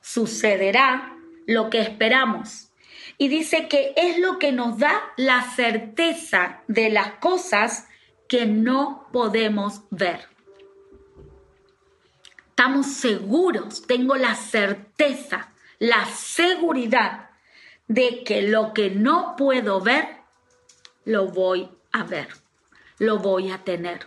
sucederá lo que esperamos. Y dice que es lo que nos da la certeza de las cosas que no podemos ver. Estamos seguros, tengo la certeza, la seguridad de que lo que no puedo ver, lo voy a ver, lo voy a tener,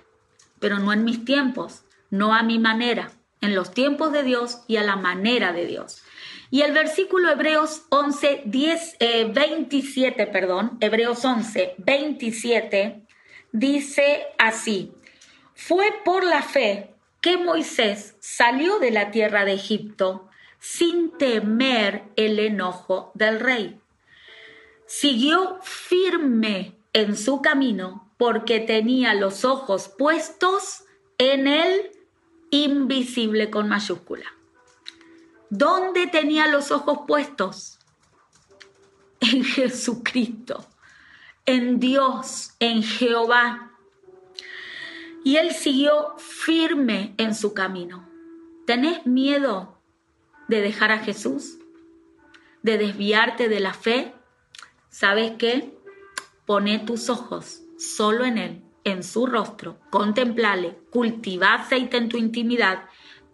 pero no en mis tiempos, no a mi manera, en los tiempos de Dios y a la manera de Dios. Y el versículo Hebreos 11, 10, 27, perdón, Hebreos 11, 27, dice así, fue por la fe que Moisés salió de la tierra de Egipto sin temer el enojo del rey. Siguió firme en su camino porque tenía los ojos puestos en el invisible con mayúscula. ¿Dónde tenía los ojos puestos? En Jesucristo, en Dios, en Jehová. Y él siguió firme en su camino. ¿Tenés miedo de dejar a Jesús? ¿De desviarte de la fe? ¿Sabes qué? Pone tus ojos solo en Él en su rostro, contemplale, cultiva aceite en tu intimidad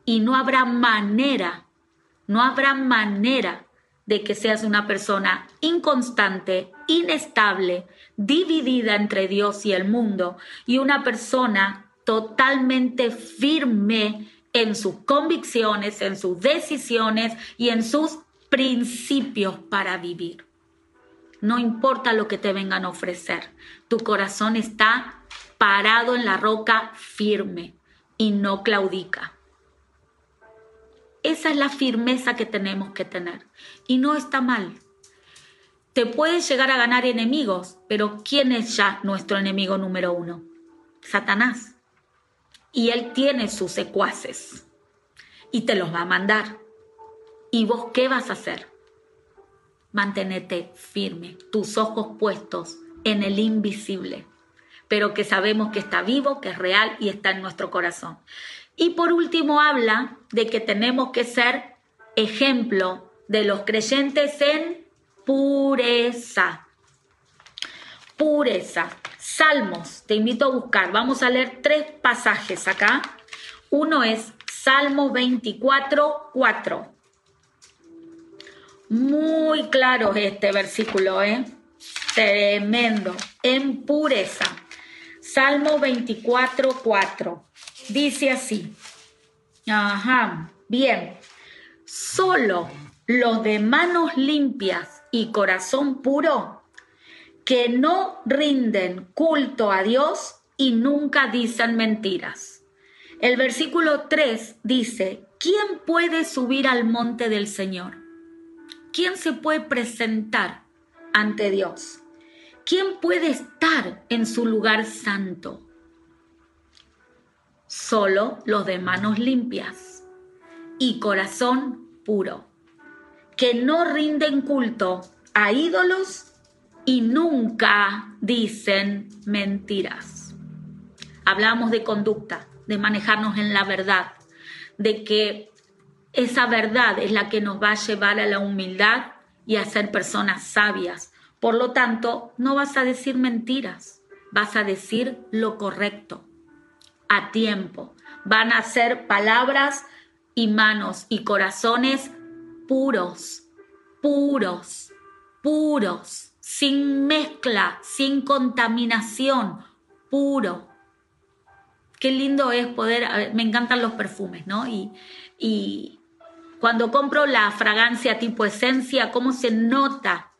y no habrá manera, no habrá manera de que seas una persona inconstante, inestable, dividida entre Dios y el mundo y una persona totalmente firme en sus convicciones, en sus decisiones y en sus principios para vivir. No importa lo que te vengan a ofrecer, tu corazón está parado en la roca firme y no claudica. Esa es la firmeza que tenemos que tener. Y no está mal. Te puedes llegar a ganar enemigos, pero ¿quién es ya nuestro enemigo número uno? Satanás. Y él tiene sus secuaces. Y te los va a mandar. ¿Y vos qué vas a hacer? Mantenete firme, tus ojos puestos en el invisible pero que sabemos que está vivo, que es real y está en nuestro corazón. Y por último habla de que tenemos que ser ejemplo de los creyentes en pureza. Pureza. Salmos, te invito a buscar. Vamos a leer tres pasajes acá. Uno es Salmo 24, 4. Muy claro este versículo, ¿eh? Tremendo. En pureza. Salmo 24, 4. Dice así. Ajá. Bien. Solo los de manos limpias y corazón puro, que no rinden culto a Dios y nunca dicen mentiras. El versículo 3 dice, ¿quién puede subir al monte del Señor? ¿Quién se puede presentar ante Dios? ¿Quién puede estar en su lugar santo? Solo los de manos limpias y corazón puro, que no rinden culto a ídolos y nunca dicen mentiras. Hablamos de conducta, de manejarnos en la verdad, de que esa verdad es la que nos va a llevar a la humildad y a ser personas sabias. Por lo tanto, no vas a decir mentiras, vas a decir lo correcto, a tiempo. Van a ser palabras y manos y corazones puros, puros, puros, sin mezcla, sin contaminación, puro. Qué lindo es poder, me encantan los perfumes, ¿no? Y, y, cuando compro la fragancia tipo esencia, cómo se nota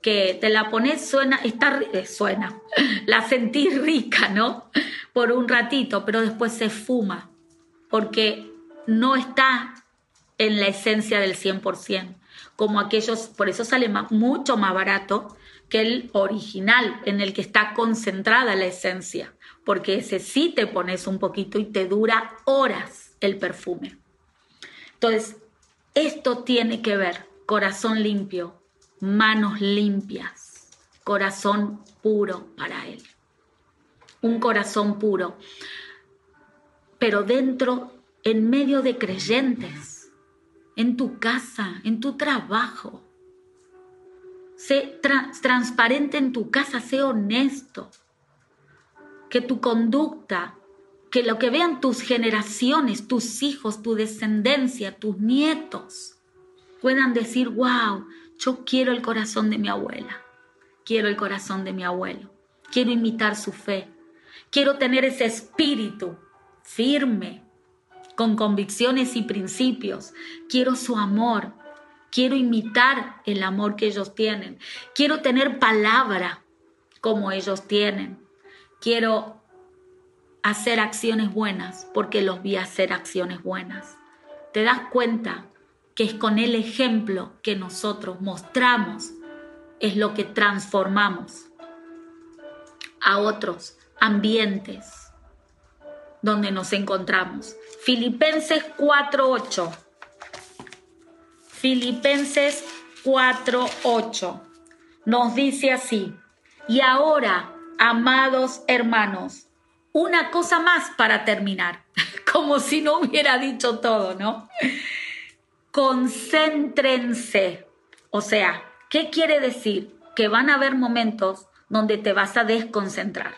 que te la pones, suena, está, eh, suena, la sentí rica, ¿no? Por un ratito, pero después se fuma, porque no está en la esencia del 100%, como aquellos, por eso sale mucho más barato que el original, en el que está concentrada la esencia, porque ese sí te pones un poquito y te dura horas el perfume. Entonces, esto tiene que ver corazón limpio, manos limpias, corazón puro para Él. Un corazón puro. Pero dentro, en medio de creyentes, en tu casa, en tu trabajo. Sé transparente en tu casa, sé honesto. Que tu conducta que lo que vean tus generaciones, tus hijos, tu descendencia, tus nietos, puedan decir, wow, yo quiero el corazón de mi abuela, quiero el corazón de mi abuelo, quiero imitar su fe, quiero tener ese espíritu firme, con convicciones y principios, quiero su amor, quiero imitar el amor que ellos tienen, quiero tener palabra como ellos tienen, quiero hacer acciones buenas porque los vi hacer acciones buenas. Te das cuenta que es con el ejemplo que nosotros mostramos, es lo que transformamos a otros ambientes donde nos encontramos. Filipenses 4.8. Filipenses 4.8 nos dice así, y ahora, amados hermanos, una cosa más para terminar, como si no hubiera dicho todo, ¿no? Concéntrense. O sea, ¿qué quiere decir? Que van a haber momentos donde te vas a desconcentrar,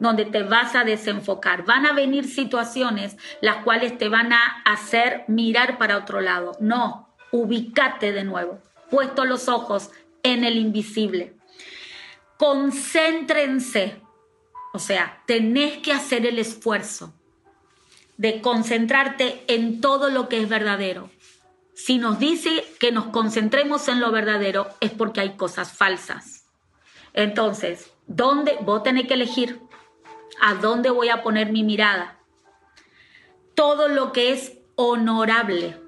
donde te vas a desenfocar. Van a venir situaciones las cuales te van a hacer mirar para otro lado. No, ubícate de nuevo, puesto los ojos en el invisible. Concéntrense o sea, tenés que hacer el esfuerzo de concentrarte en todo lo que es verdadero. Si nos dice que nos concentremos en lo verdadero es porque hay cosas falsas. Entonces, ¿dónde vos tenés que elegir? ¿A dónde voy a poner mi mirada? Todo lo que es honorable,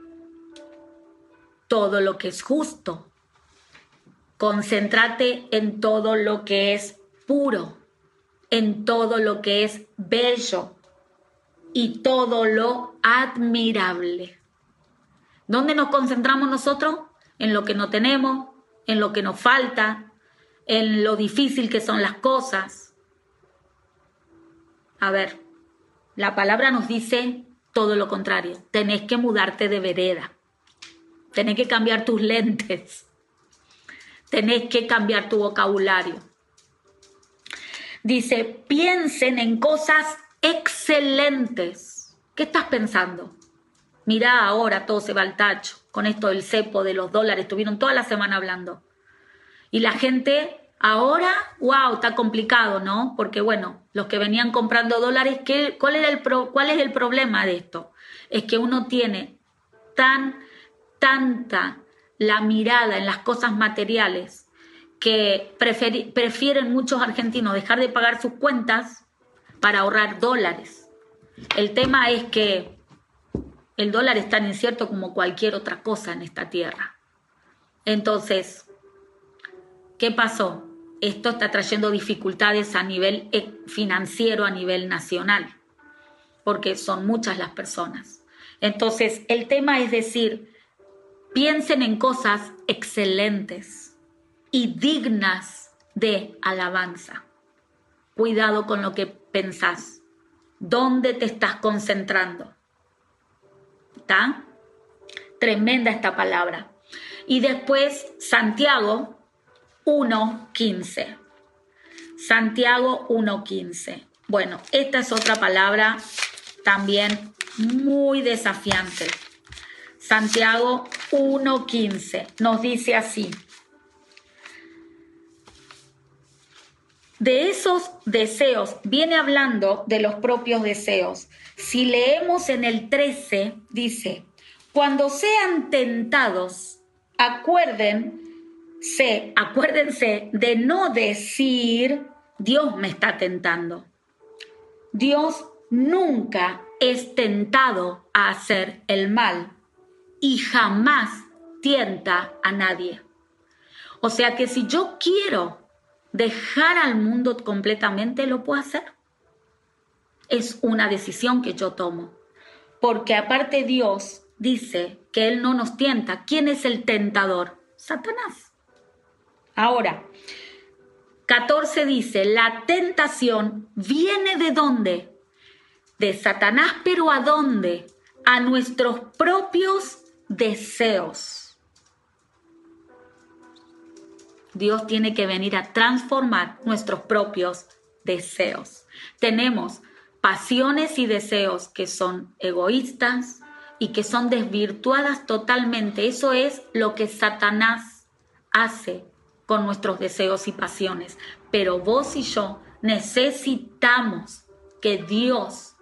todo lo que es justo. Concéntrate en todo lo que es puro en todo lo que es bello y todo lo admirable. ¿Dónde nos concentramos nosotros? En lo que no tenemos, en lo que nos falta, en lo difícil que son las cosas. A ver, la palabra nos dice todo lo contrario. Tenés que mudarte de vereda. Tenés que cambiar tus lentes. Tenés que cambiar tu vocabulario. Dice, piensen en cosas excelentes. ¿Qué estás pensando? Mirá ahora todo se va al tacho con esto del cepo, de los dólares, estuvieron toda la semana hablando. Y la gente ahora, wow, está complicado, ¿no? Porque bueno, los que venían comprando dólares, ¿qué, cuál, era el ¿cuál es el problema de esto? Es que uno tiene tan, tanta la mirada en las cosas materiales que prefieren muchos argentinos dejar de pagar sus cuentas para ahorrar dólares. El tema es que el dólar es tan incierto como cualquier otra cosa en esta tierra. Entonces, ¿qué pasó? Esto está trayendo dificultades a nivel eh, financiero, a nivel nacional, porque son muchas las personas. Entonces, el tema es decir, piensen en cosas excelentes y dignas de alabanza. Cuidado con lo que pensás. ¿Dónde te estás concentrando? ¿Está? Tremenda esta palabra. Y después Santiago 1.15. Santiago 1.15. Bueno, esta es otra palabra también muy desafiante. Santiago 1.15 nos dice así. De esos deseos, viene hablando de los propios deseos. Si leemos en el 13, dice, cuando sean tentados, acuérdense, acuérdense de no decir, Dios me está tentando. Dios nunca es tentado a hacer el mal y jamás tienta a nadie. O sea que si yo quiero dejar al mundo completamente, lo puedo hacer. Es una decisión que yo tomo. Porque aparte Dios dice que Él no nos tienta. ¿Quién es el tentador? Satanás. Ahora, 14 dice, la tentación viene de dónde? De Satanás, pero ¿a dónde? A nuestros propios deseos. Dios tiene que venir a transformar nuestros propios deseos. Tenemos pasiones y deseos que son egoístas y que son desvirtuadas totalmente. Eso es lo que Satanás hace con nuestros deseos y pasiones. Pero vos y yo necesitamos que Dios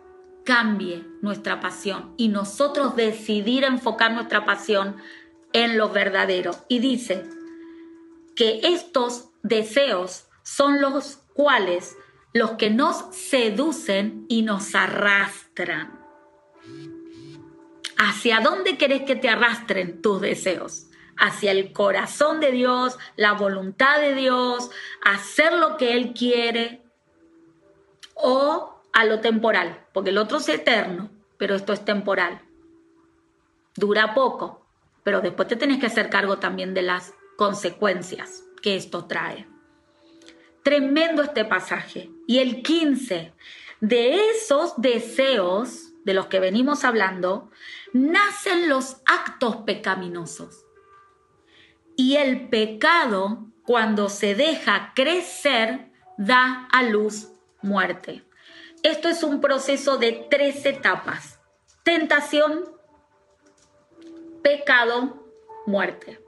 cambie nuestra pasión y nosotros decidir enfocar nuestra pasión en lo verdadero. Y dice que estos deseos son los cuales los que nos seducen y nos arrastran. ¿Hacia dónde querés que te arrastren tus deseos? Hacia el corazón de Dios, la voluntad de Dios, hacer lo que Él quiere o a lo temporal, porque el otro es eterno, pero esto es temporal. Dura poco, pero después te tienes que hacer cargo también de las consecuencias que esto trae. Tremendo este pasaje. Y el 15, de esos deseos de los que venimos hablando, nacen los actos pecaminosos. Y el pecado, cuando se deja crecer, da a luz muerte. Esto es un proceso de tres etapas. Tentación, pecado, muerte.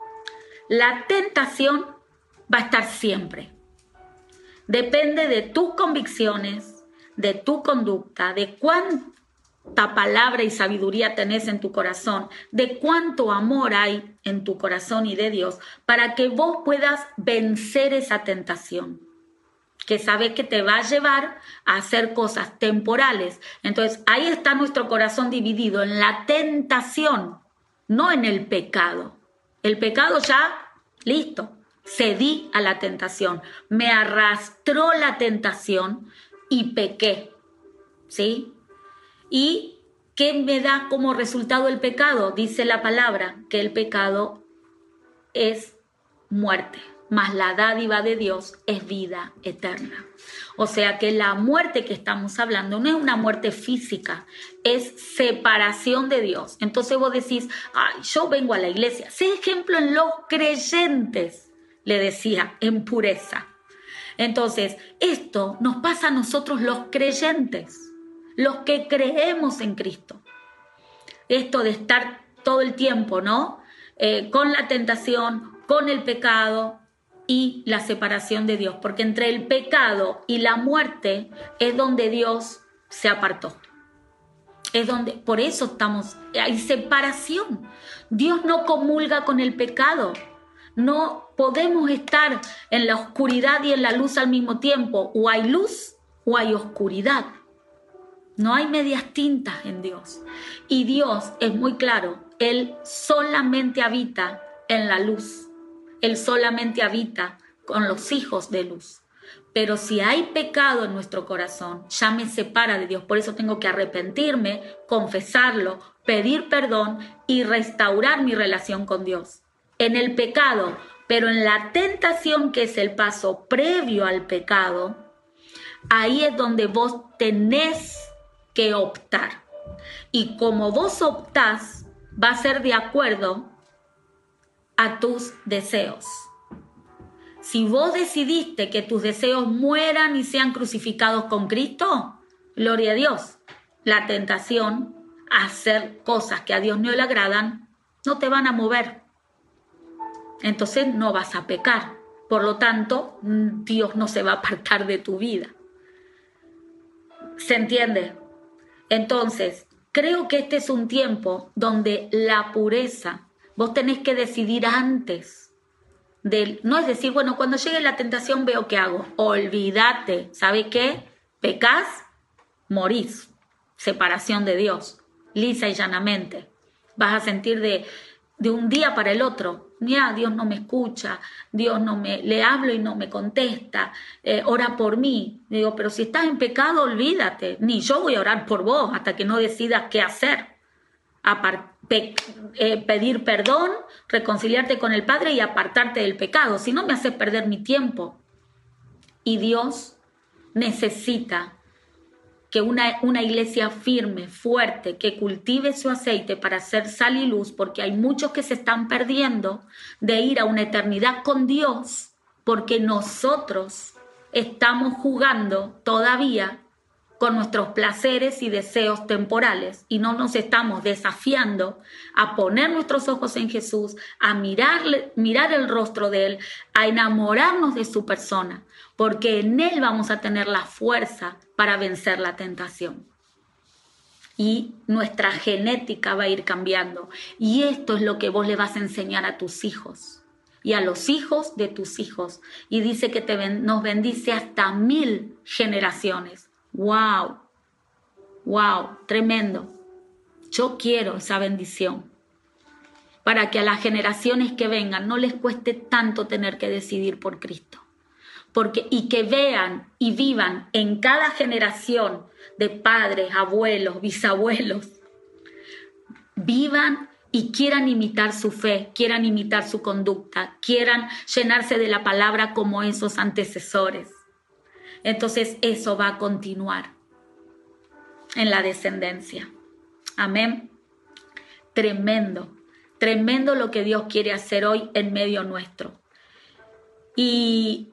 La tentación va a estar siempre. Depende de tus convicciones, de tu conducta, de cuánta palabra y sabiduría tenés en tu corazón, de cuánto amor hay en tu corazón y de Dios, para que vos puedas vencer esa tentación que sabe que te va a llevar a hacer cosas temporales. Entonces, ahí está nuestro corazón dividido en la tentación, no en el pecado. El pecado ya, listo, cedí a la tentación, me arrastró la tentación y pequé. ¿Sí? ¿Y qué me da como resultado el pecado? Dice la palabra que el pecado es muerte mas la dádiva de Dios es vida eterna. O sea que la muerte que estamos hablando no es una muerte física, es separación de Dios. Entonces vos decís, ay, yo vengo a la iglesia. Sé ejemplo en los creyentes, le decía, en pureza. Entonces, esto nos pasa a nosotros los creyentes, los que creemos en Cristo. esto de estar todo el tiempo, ¿no? Eh, con la tentación, con el pecado y la separación de Dios, porque entre el pecado y la muerte es donde Dios se apartó. Es donde, por eso estamos, hay separación. Dios no comulga con el pecado. No podemos estar en la oscuridad y en la luz al mismo tiempo. O hay luz o hay oscuridad. No hay medias tintas en Dios. Y Dios es muy claro, Él solamente habita en la luz. Él solamente habita con los hijos de luz. Pero si hay pecado en nuestro corazón, ya me separa de Dios. Por eso tengo que arrepentirme, confesarlo, pedir perdón y restaurar mi relación con Dios. En el pecado, pero en la tentación que es el paso previo al pecado, ahí es donde vos tenés que optar. Y como vos optás, va a ser de acuerdo a tus deseos. Si vos decidiste que tus deseos mueran y sean crucificados con Cristo, gloria a Dios. La tentación a hacer cosas que a Dios no le agradan no te van a mover. Entonces no vas a pecar. Por lo tanto, Dios no se va a apartar de tu vida. ¿Se entiende? Entonces, creo que este es un tiempo donde la pureza, vos tenés que decidir antes no es decir, bueno, cuando llegue la tentación veo qué hago. Olvídate, ¿sabe qué? Pecas, morís. Separación de Dios, lisa y llanamente. Vas a sentir de, de un día para el otro, Dios no me escucha, Dios no me, le hablo y no me contesta, eh, ora por mí. Digo, pero si estás en pecado, olvídate, ni yo voy a orar por vos hasta que no decidas qué hacer. Eh, pedir perdón, reconciliarte con el Padre y apartarte del pecado. Si no, me haces perder mi tiempo. Y Dios necesita que una, una, iglesia firme, fuerte, que cultive su aceite para hacer sal y luz, porque hay muchos que se están perdiendo de ir a una eternidad con Dios, porque nosotros estamos jugando todavía con nuestros placeres y deseos temporales y no nos estamos desafiando a poner nuestros ojos en Jesús, a mirarle, mirar el rostro de Él, a enamorarnos de su persona, porque en Él vamos a tener la fuerza para vencer la tentación. Y nuestra genética va a ir cambiando. Y esto es lo que vos le vas a enseñar a tus hijos y a los hijos de tus hijos. Y dice que te, nos bendice hasta mil generaciones. ¡Wow! ¡Wow! Tremendo. Yo quiero esa bendición para que a las generaciones que vengan no les cueste tanto tener que decidir por Cristo. Porque, y que vean y vivan en cada generación de padres, abuelos, bisabuelos, vivan y quieran imitar su fe, quieran imitar su conducta, quieran llenarse de la palabra como esos antecesores entonces eso va a continuar en la descendencia. Amén. Tremendo, tremendo lo que Dios quiere hacer hoy en medio nuestro. Y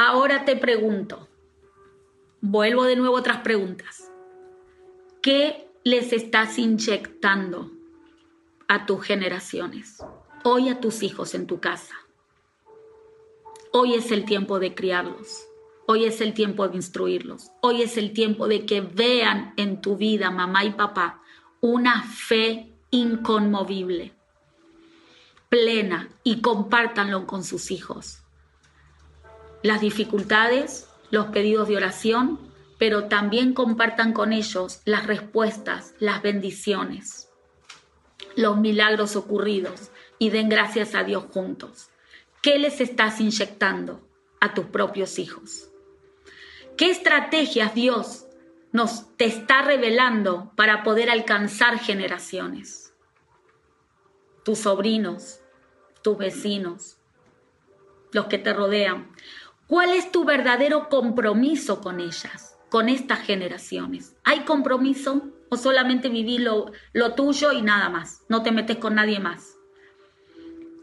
ahora te pregunto, vuelvo de nuevo otras preguntas. ¿Qué les estás inyectando a tus generaciones? Hoy a tus hijos en tu casa. Hoy es el tiempo de criarlos. Hoy es el tiempo de instruirlos. Hoy es el tiempo de que vean en tu vida, mamá y papá, una fe inconmovible, plena y compártanlo con sus hijos. Las dificultades, los pedidos de oración, pero también compartan con ellos las respuestas, las bendiciones, los milagros ocurridos y den gracias a Dios juntos. ¿Qué les estás inyectando a tus propios hijos? ¿Qué estrategias Dios nos te está revelando para poder alcanzar generaciones? Tus sobrinos, tus vecinos, los que te rodean. ¿Cuál es tu verdadero compromiso con ellas, con estas generaciones? ¿Hay compromiso o solamente vivir lo, lo tuyo y nada más? No te metes con nadie más.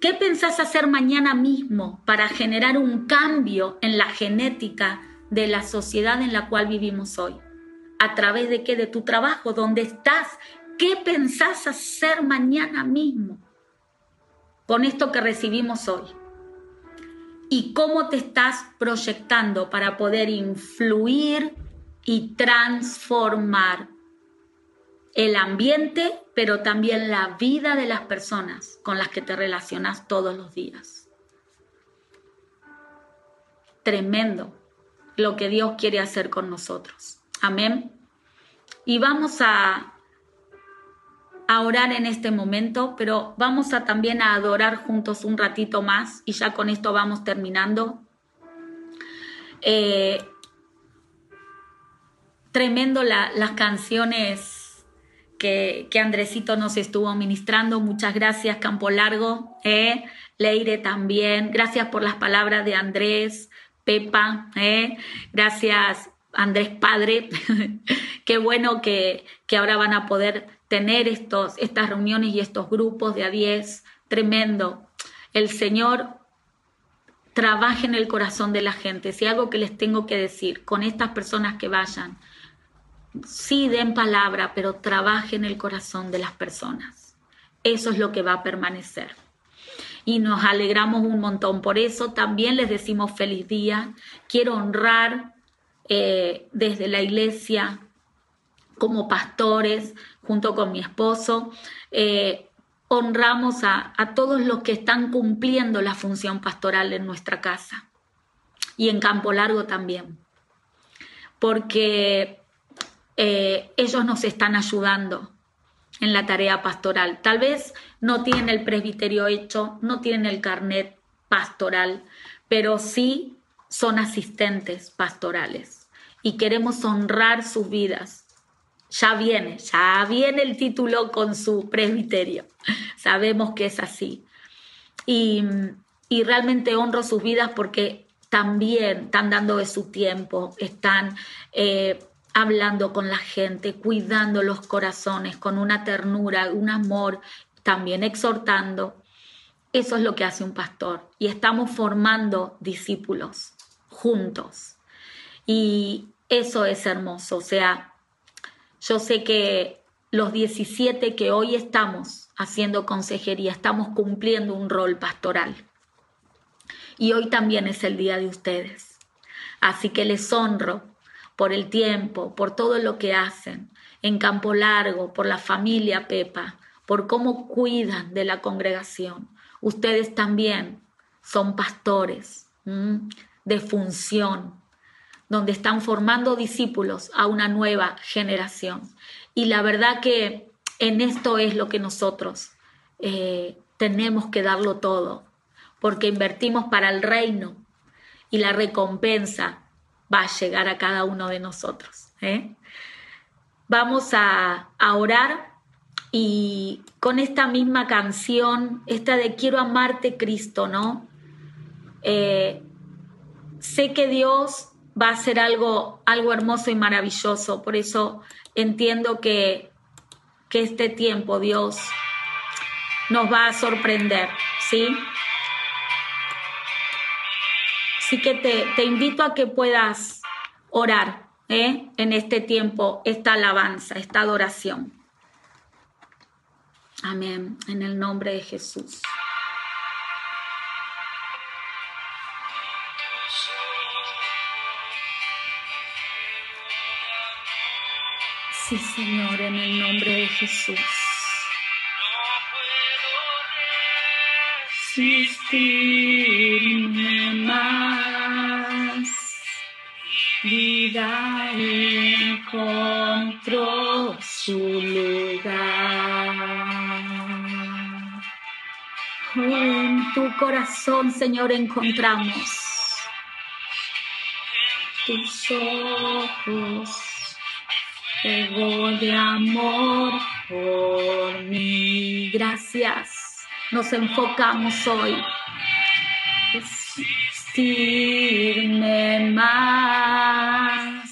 ¿Qué pensás hacer mañana mismo para generar un cambio en la genética de la sociedad en la cual vivimos hoy. ¿A través de qué? De tu trabajo, donde estás qué pensás hacer mañana mismo con esto que recibimos hoy. Y cómo te estás proyectando para poder influir y transformar el ambiente, pero también la vida de las personas con las que te relacionas todos los días. Tremendo lo que Dios quiere hacer con nosotros. Amén. Y vamos a, a orar en este momento, pero vamos a también a adorar juntos un ratito más y ya con esto vamos terminando. Eh, tremendo las canciones que, que, Andresito nos estuvo ministrando. Muchas gracias, Campo Largo. Eh. Leire también. Gracias por las palabras de Andrés, Pepa. Eh. Gracias, Andrés Padre. Qué bueno que, que, ahora van a poder tener estos, estas reuniones y estos grupos de a 10. Tremendo. El Señor trabaje en el corazón de la gente. Si algo que les tengo que decir con estas personas que vayan, sí den palabra, pero trabaje en el corazón de las personas. Eso es lo que va a permanecer. Y nos alegramos un montón. Por eso también les decimos feliz día. Quiero honrar eh, desde la iglesia como pastores, junto con mi esposo. Eh, honramos a, todos los que están cumpliendo la función pastoral en nuestra casa y en Campo Largo también. Porque eh, ellos nos están ayudando en la tarea pastoral. Tal vez no tienen el presbiterio hecho, no tienen el carnet pastoral, pero sí son asistentes pastorales y queremos honrar sus vidas. Ya viene, ya viene el título con su presbiterio. Sabemos que es así. Y, realmente honro sus vidas porque también están dando de su tiempo, están eh, hablando con la gente, cuidando los corazones con una ternura, un amor, también exhortando. Eso es lo que hace un pastor. Y estamos formando discípulos juntos. Y eso es hermoso. O sea, yo sé que los 17 que hoy estamos haciendo consejería, estamos cumpliendo un rol pastoral. Y hoy también es el día de ustedes. Así que les honro por el tiempo, por todo lo que hacen, en Campo Largo, por la familia Pepa, por cómo cuidan de la congregación. Ustedes también son pastores de función, donde están formando discípulos a una nueva generación. Y la verdad que en esto es lo que nosotros eh, tenemos que darlo todo, porque invertimos para el reino y la recompensa va a llegar a cada uno de nosotros. ¿eh? Vamos a, orar y con esta misma canción, esta de Quiero amarte Cristo, ¿no? Eh, sé que Dios va a hacer algo, algo hermoso y maravilloso, por eso entiendo que, que este tiempo Dios nos va a sorprender, ¿sí? Así que te, invito a que puedas orar ¿eh? en este tiempo, esta alabanza, esta adoración. Amén, en el nombre de Jesús. Sí, Señor, en el nombre de Jesús. resistirme más. Vida encontró su lugar. En tu corazón, Señor, encontramos tus ojos, fuego de amor por mí. Gracias nos enfocamos hoy. Existirme más.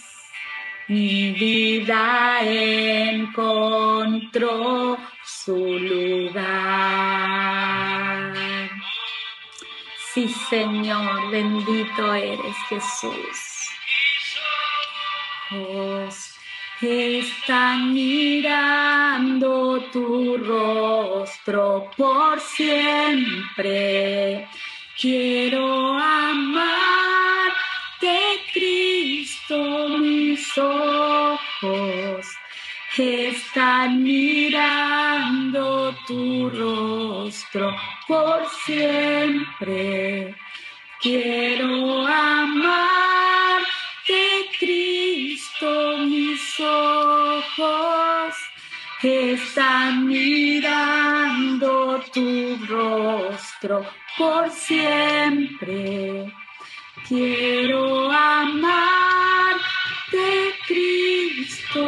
Mi vida encontró su lugar. Sí, Señor, bendito eres Jesús. Están mirando tu rostro por siempre. Quiero amarte, Cristo, mis ojos están mirando tu rostro por siempre. Quiero amarte, por siempre. Quiero amarte, Cristo,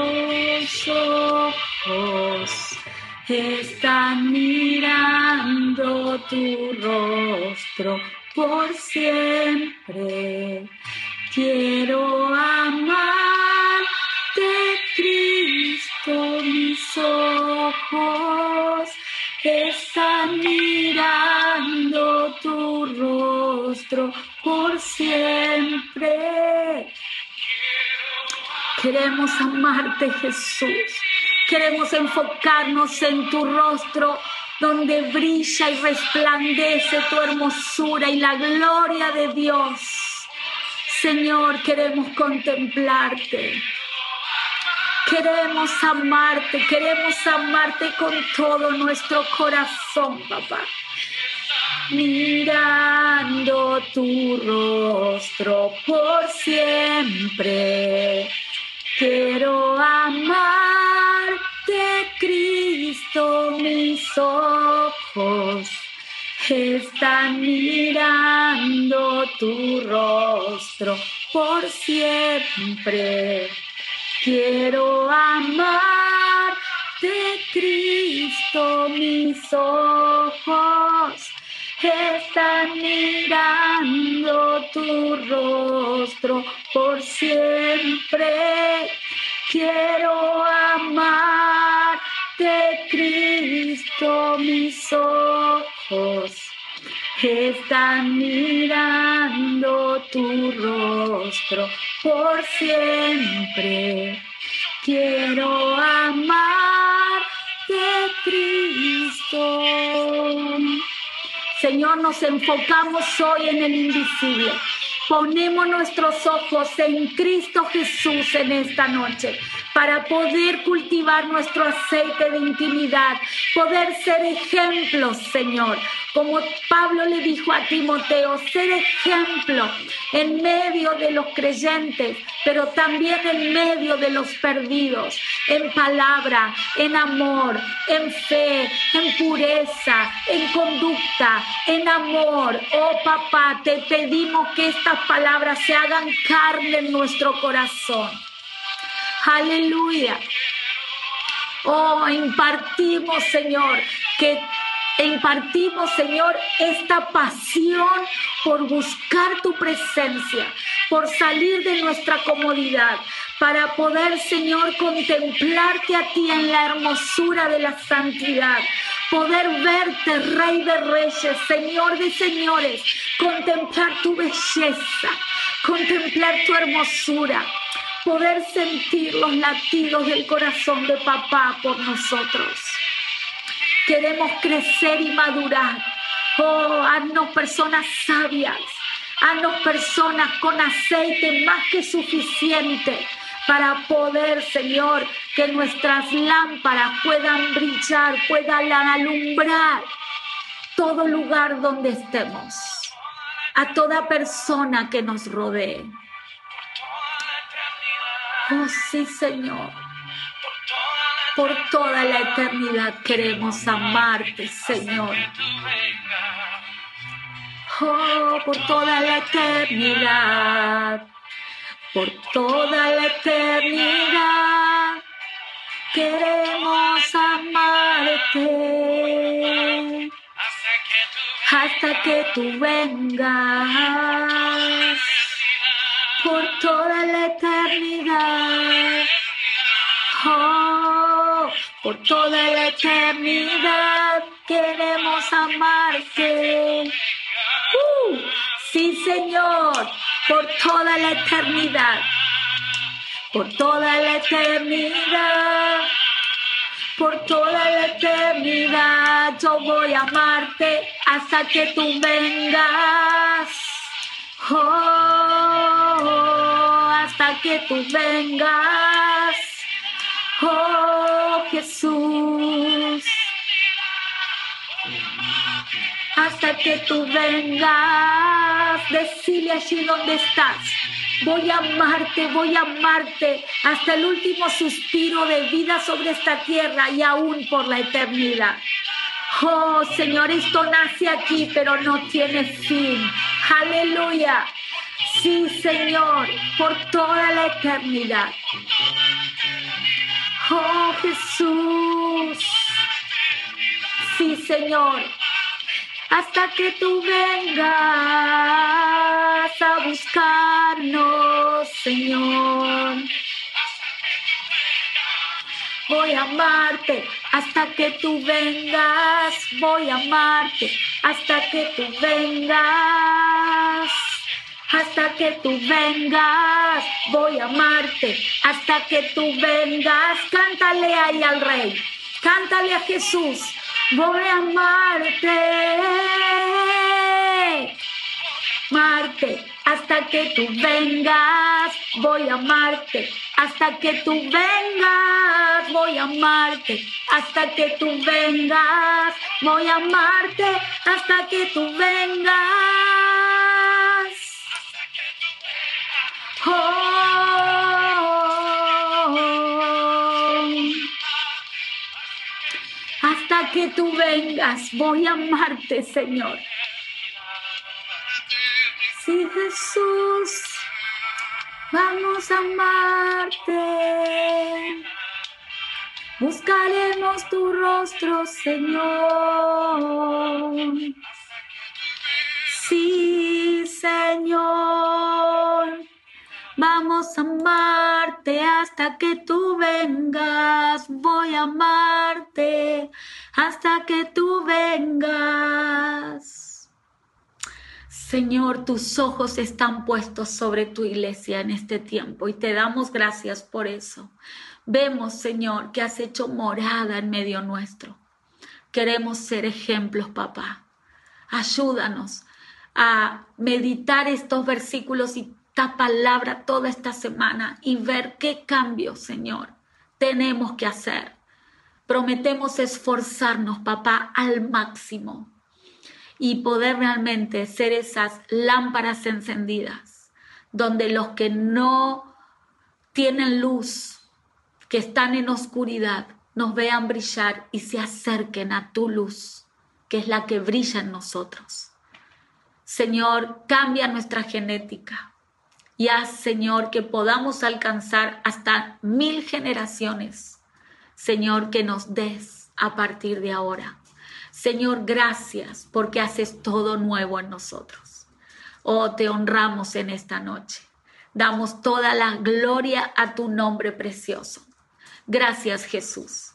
ojos están mirando tu rostro por siempre. Quiero amarte, Cristo, mis ojos están mirando por siempre. Queremos amarte, Jesús. Queremos enfocarnos en tu rostro donde brilla y resplandece tu hermosura y la gloria de Dios. Señor, queremos contemplarte. Queremos amarte, queremos amarte con todo nuestro corazón, papá. Mirando tu rostro por siempre, quiero amarte, Cristo, mis ojos. Están mirando tu rostro por siempre. Quiero amarte, Cristo, mis ojos están mirando tu rostro por siempre. Quiero amarte, Cristo, mis ojos están mirando tu rostro por siempre. Quiero amarte, Señor, nos enfocamos hoy en el invisible. Ponemos nuestros ojos en Cristo Jesús en esta noche para poder cultivar nuestro aceite de intimidad, poder ser ejemplos, Señor. Como Pablo le dijo a Timoteo, ser ejemplo en medio de los creyentes, pero también en medio de los perdidos, en palabra, en amor, en fe, en pureza, en conducta, en amor. Oh papá, te pedimos que estas palabras se hagan carne en nuestro corazón. Aleluya. Oh, impartimos, Señor, que impartimos, Señor, esta pasión por buscar tu presencia, por salir de nuestra comodidad, para poder, Señor, contemplarte a ti en la hermosura de la santidad, poder verte, Rey de Reyes, Señor de Señores, contemplar tu belleza, contemplar tu hermosura poder sentir los latidos del corazón de papá por nosotros. Queremos crecer y madurar. Oh, haznos personas sabias, haznos personas con aceite más que suficiente para poder, Señor, que nuestras lámparas puedan brillar, puedan alumbrar todo lugar donde estemos, a toda persona que nos rodee. Oh sí, Señor. Por toda la eternidad queremos amarte, Señor. Oh, por toda la eternidad. Por toda la eternidad. Queremos amarte. Hasta que tú vengas por toda la eternidad. Oh, por toda la eternidad queremos amarte. Uh, sí, Señor, por toda la eternidad. por toda la eternidad. Por toda la eternidad yo voy a amarte hasta que tú vengas. Oh, hasta que tú vengas. Oh, Jesús. Hasta que tú vengas. Decile allí donde estás. Voy a amarte, voy a amarte hasta el último suspiro de vida sobre esta tierra y aún por la eternidad. Oh Señor, esto nace aquí, pero no tiene fin. Aleluya. Sí, Señor, por toda la eternidad. Oh Jesús. Sí, Señor hasta que tú vengas a buscarnos, Señor. Voy a amarte hasta que tú vengas, voy a amarte hasta que tú vengas. Hasta que tú vengas, voy a amarte hasta que tú vengas. Cántale ahí al Rey, cántale a Jesús, voy a amarte. Marte, hasta que tú vengas, voy a amarte. Hasta que tú vengas, voy a amarte. Hasta que tú vengas, voy a amarte. Hasta que tú vengas. Hasta que tú vengas. Voy a amarte, Señor. Sí, Jesús, vamos a amarte. Buscaremos tu rostro, Señor. Sí, Señor. Vamos a amarte hasta que tú vengas. Voy a amarte hasta que tú vengas. Señor, tus ojos están puestos sobre tu iglesia en este tiempo y te damos gracias por eso. Vemos, Señor, que has hecho morada en medio nuestro. Queremos ser ejemplos, papá. Ayúdanos a meditar estos versículos y palabra toda esta semana y ver qué cambios, Señor, tenemos que hacer. Prometemos esforzarnos, papá, al máximo y poder realmente ser esas lámparas encendidas, donde los que no tienen luz, que están en oscuridad, nos vean brillar y se acerquen a tu luz, que es la que brilla en nosotros. Señor, cambia nuestra genética, y haz, Señor, que podamos alcanzar hasta mil generaciones. Señor, que nos des a partir de ahora. Señor, gracias porque haces todo nuevo en nosotros. Oh, te honramos en esta noche. Damos toda la gloria a tu nombre precioso. Gracias, Jesús.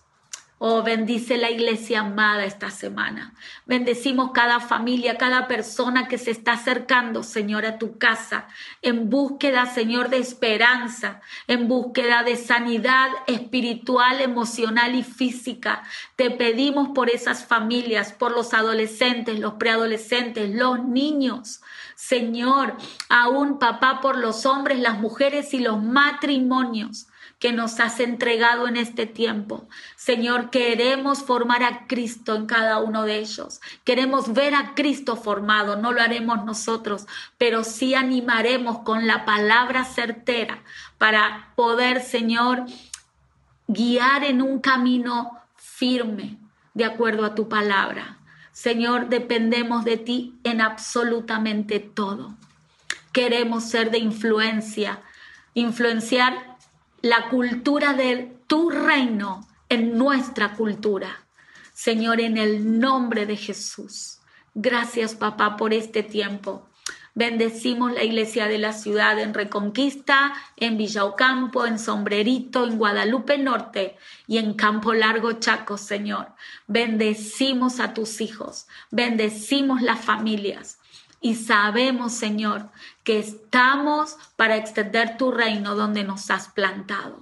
Oh, bendice la iglesia amada esta semana. Bendecimos cada familia, cada persona que se está acercando, Señor, a tu casa, en búsqueda, Señor, de esperanza, en búsqueda de sanidad espiritual, emocional y física. Te pedimos por esas familias, por los adolescentes, los preadolescentes, los niños. Señor, aún papá, por los hombres, las mujeres y los matrimonios que nos has entregado en este tiempo. Señor, queremos formar a Cristo en cada uno de ellos. Queremos ver a Cristo formado. No lo haremos nosotros, pero sí animaremos con la palabra certera para poder, Señor, guiar en un camino firme de acuerdo a tu palabra. Señor, dependemos de ti en absolutamente todo. Queremos ser de influencia, influenciar la cultura de tu reino en nuestra cultura. Señor, en el nombre de Jesús. Gracias, papá, por este tiempo. Bendecimos la iglesia de la ciudad en Reconquista, en Villaucampo, en Sombrerito, en Guadalupe Norte y en Campo Largo Chaco, Señor. Bendecimos a tus hijos, bendecimos las familias y sabemos, Señor, que estamos para extender tu reino donde nos has plantado.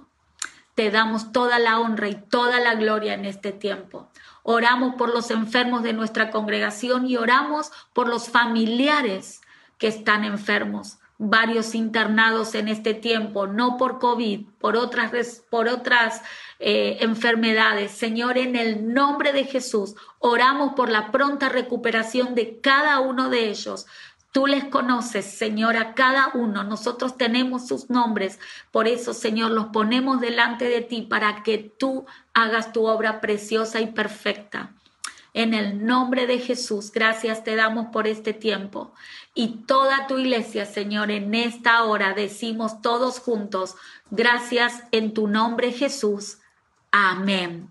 Te damos toda la honra y toda la gloria en este tiempo. Oramos por los enfermos de nuestra congregación y oramos por los familiares que están enfermos varios internados en este tiempo, no por COVID, por otras, por otras eh, enfermedades. Señor, en el nombre de Jesús, oramos por la pronta recuperación de cada uno de ellos. Tú les conoces, Señor, a cada uno. Nosotros tenemos sus nombres. Por eso, Señor, los ponemos delante de ti para que tú hagas tu obra preciosa y perfecta. En el nombre de Jesús, gracias te damos por este tiempo. Y toda tu iglesia, Señor, en esta hora decimos todos juntos, gracias en tu nombre Jesús. Amén.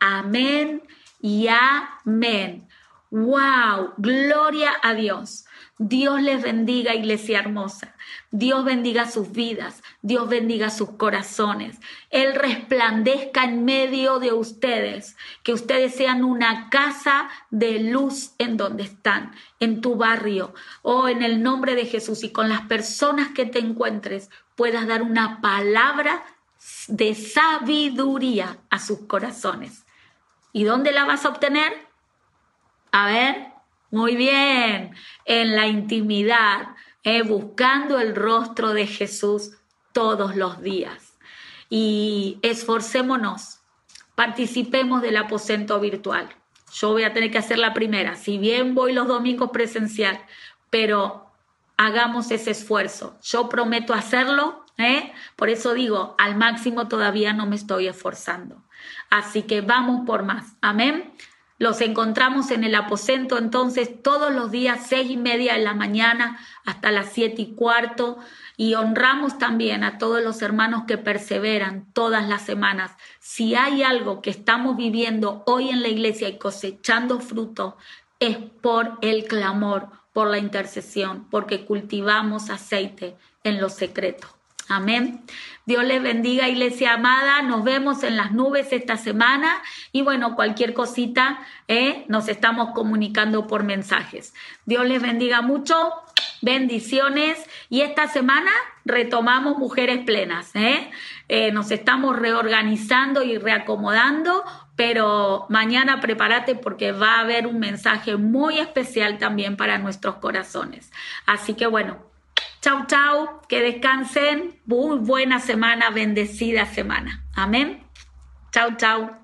Amén y amén. Wow, gloria a Dios. Dios les bendiga, iglesia hermosa. Dios bendiga sus vidas. Dios bendiga sus corazones. Él resplandezca en medio de ustedes. Que ustedes sean una casa de luz en donde están, en tu barrio o oh, en el nombre de Jesús. Y con las personas que te encuentres puedas dar una palabra de sabiduría a sus corazones. ¿Y dónde la vas a obtener? A ver, muy bien, en la intimidad, eh, buscando el rostro de Jesús todos los días. Y esforcémonos, participemos del aposento virtual. Yo voy a tener que hacer la primera, si bien voy los domingos presencial, pero hagamos ese esfuerzo. Yo prometo hacerlo, ¿eh? por eso digo, al máximo todavía no me estoy esforzando. Así que vamos por más. Amén. Los encontramos en el aposento entonces todos los días, seis y media de la mañana hasta las siete y cuarto. Y honramos también a todos los hermanos que perseveran todas las semanas. Si hay algo que estamos viviendo hoy en la iglesia y cosechando fruto, es por el clamor, por la intercesión, porque cultivamos aceite en lo secreto. Amén. Dios les bendiga, iglesia amada. Nos vemos en las nubes esta semana. Y bueno, cualquier cosita, eh, nos estamos comunicando por mensajes. Dios les bendiga mucho. Bendiciones. Y esta semana retomamos Mujeres Plenas. ¿eh? Eh, nos estamos reorganizando y reacomodando. Pero mañana prepárate porque va a haber un mensaje muy especial también para nuestros corazones. Así que bueno, Chau, chau, que descansen. Muy buena semana, bendecida semana. Amén. Chau, chau.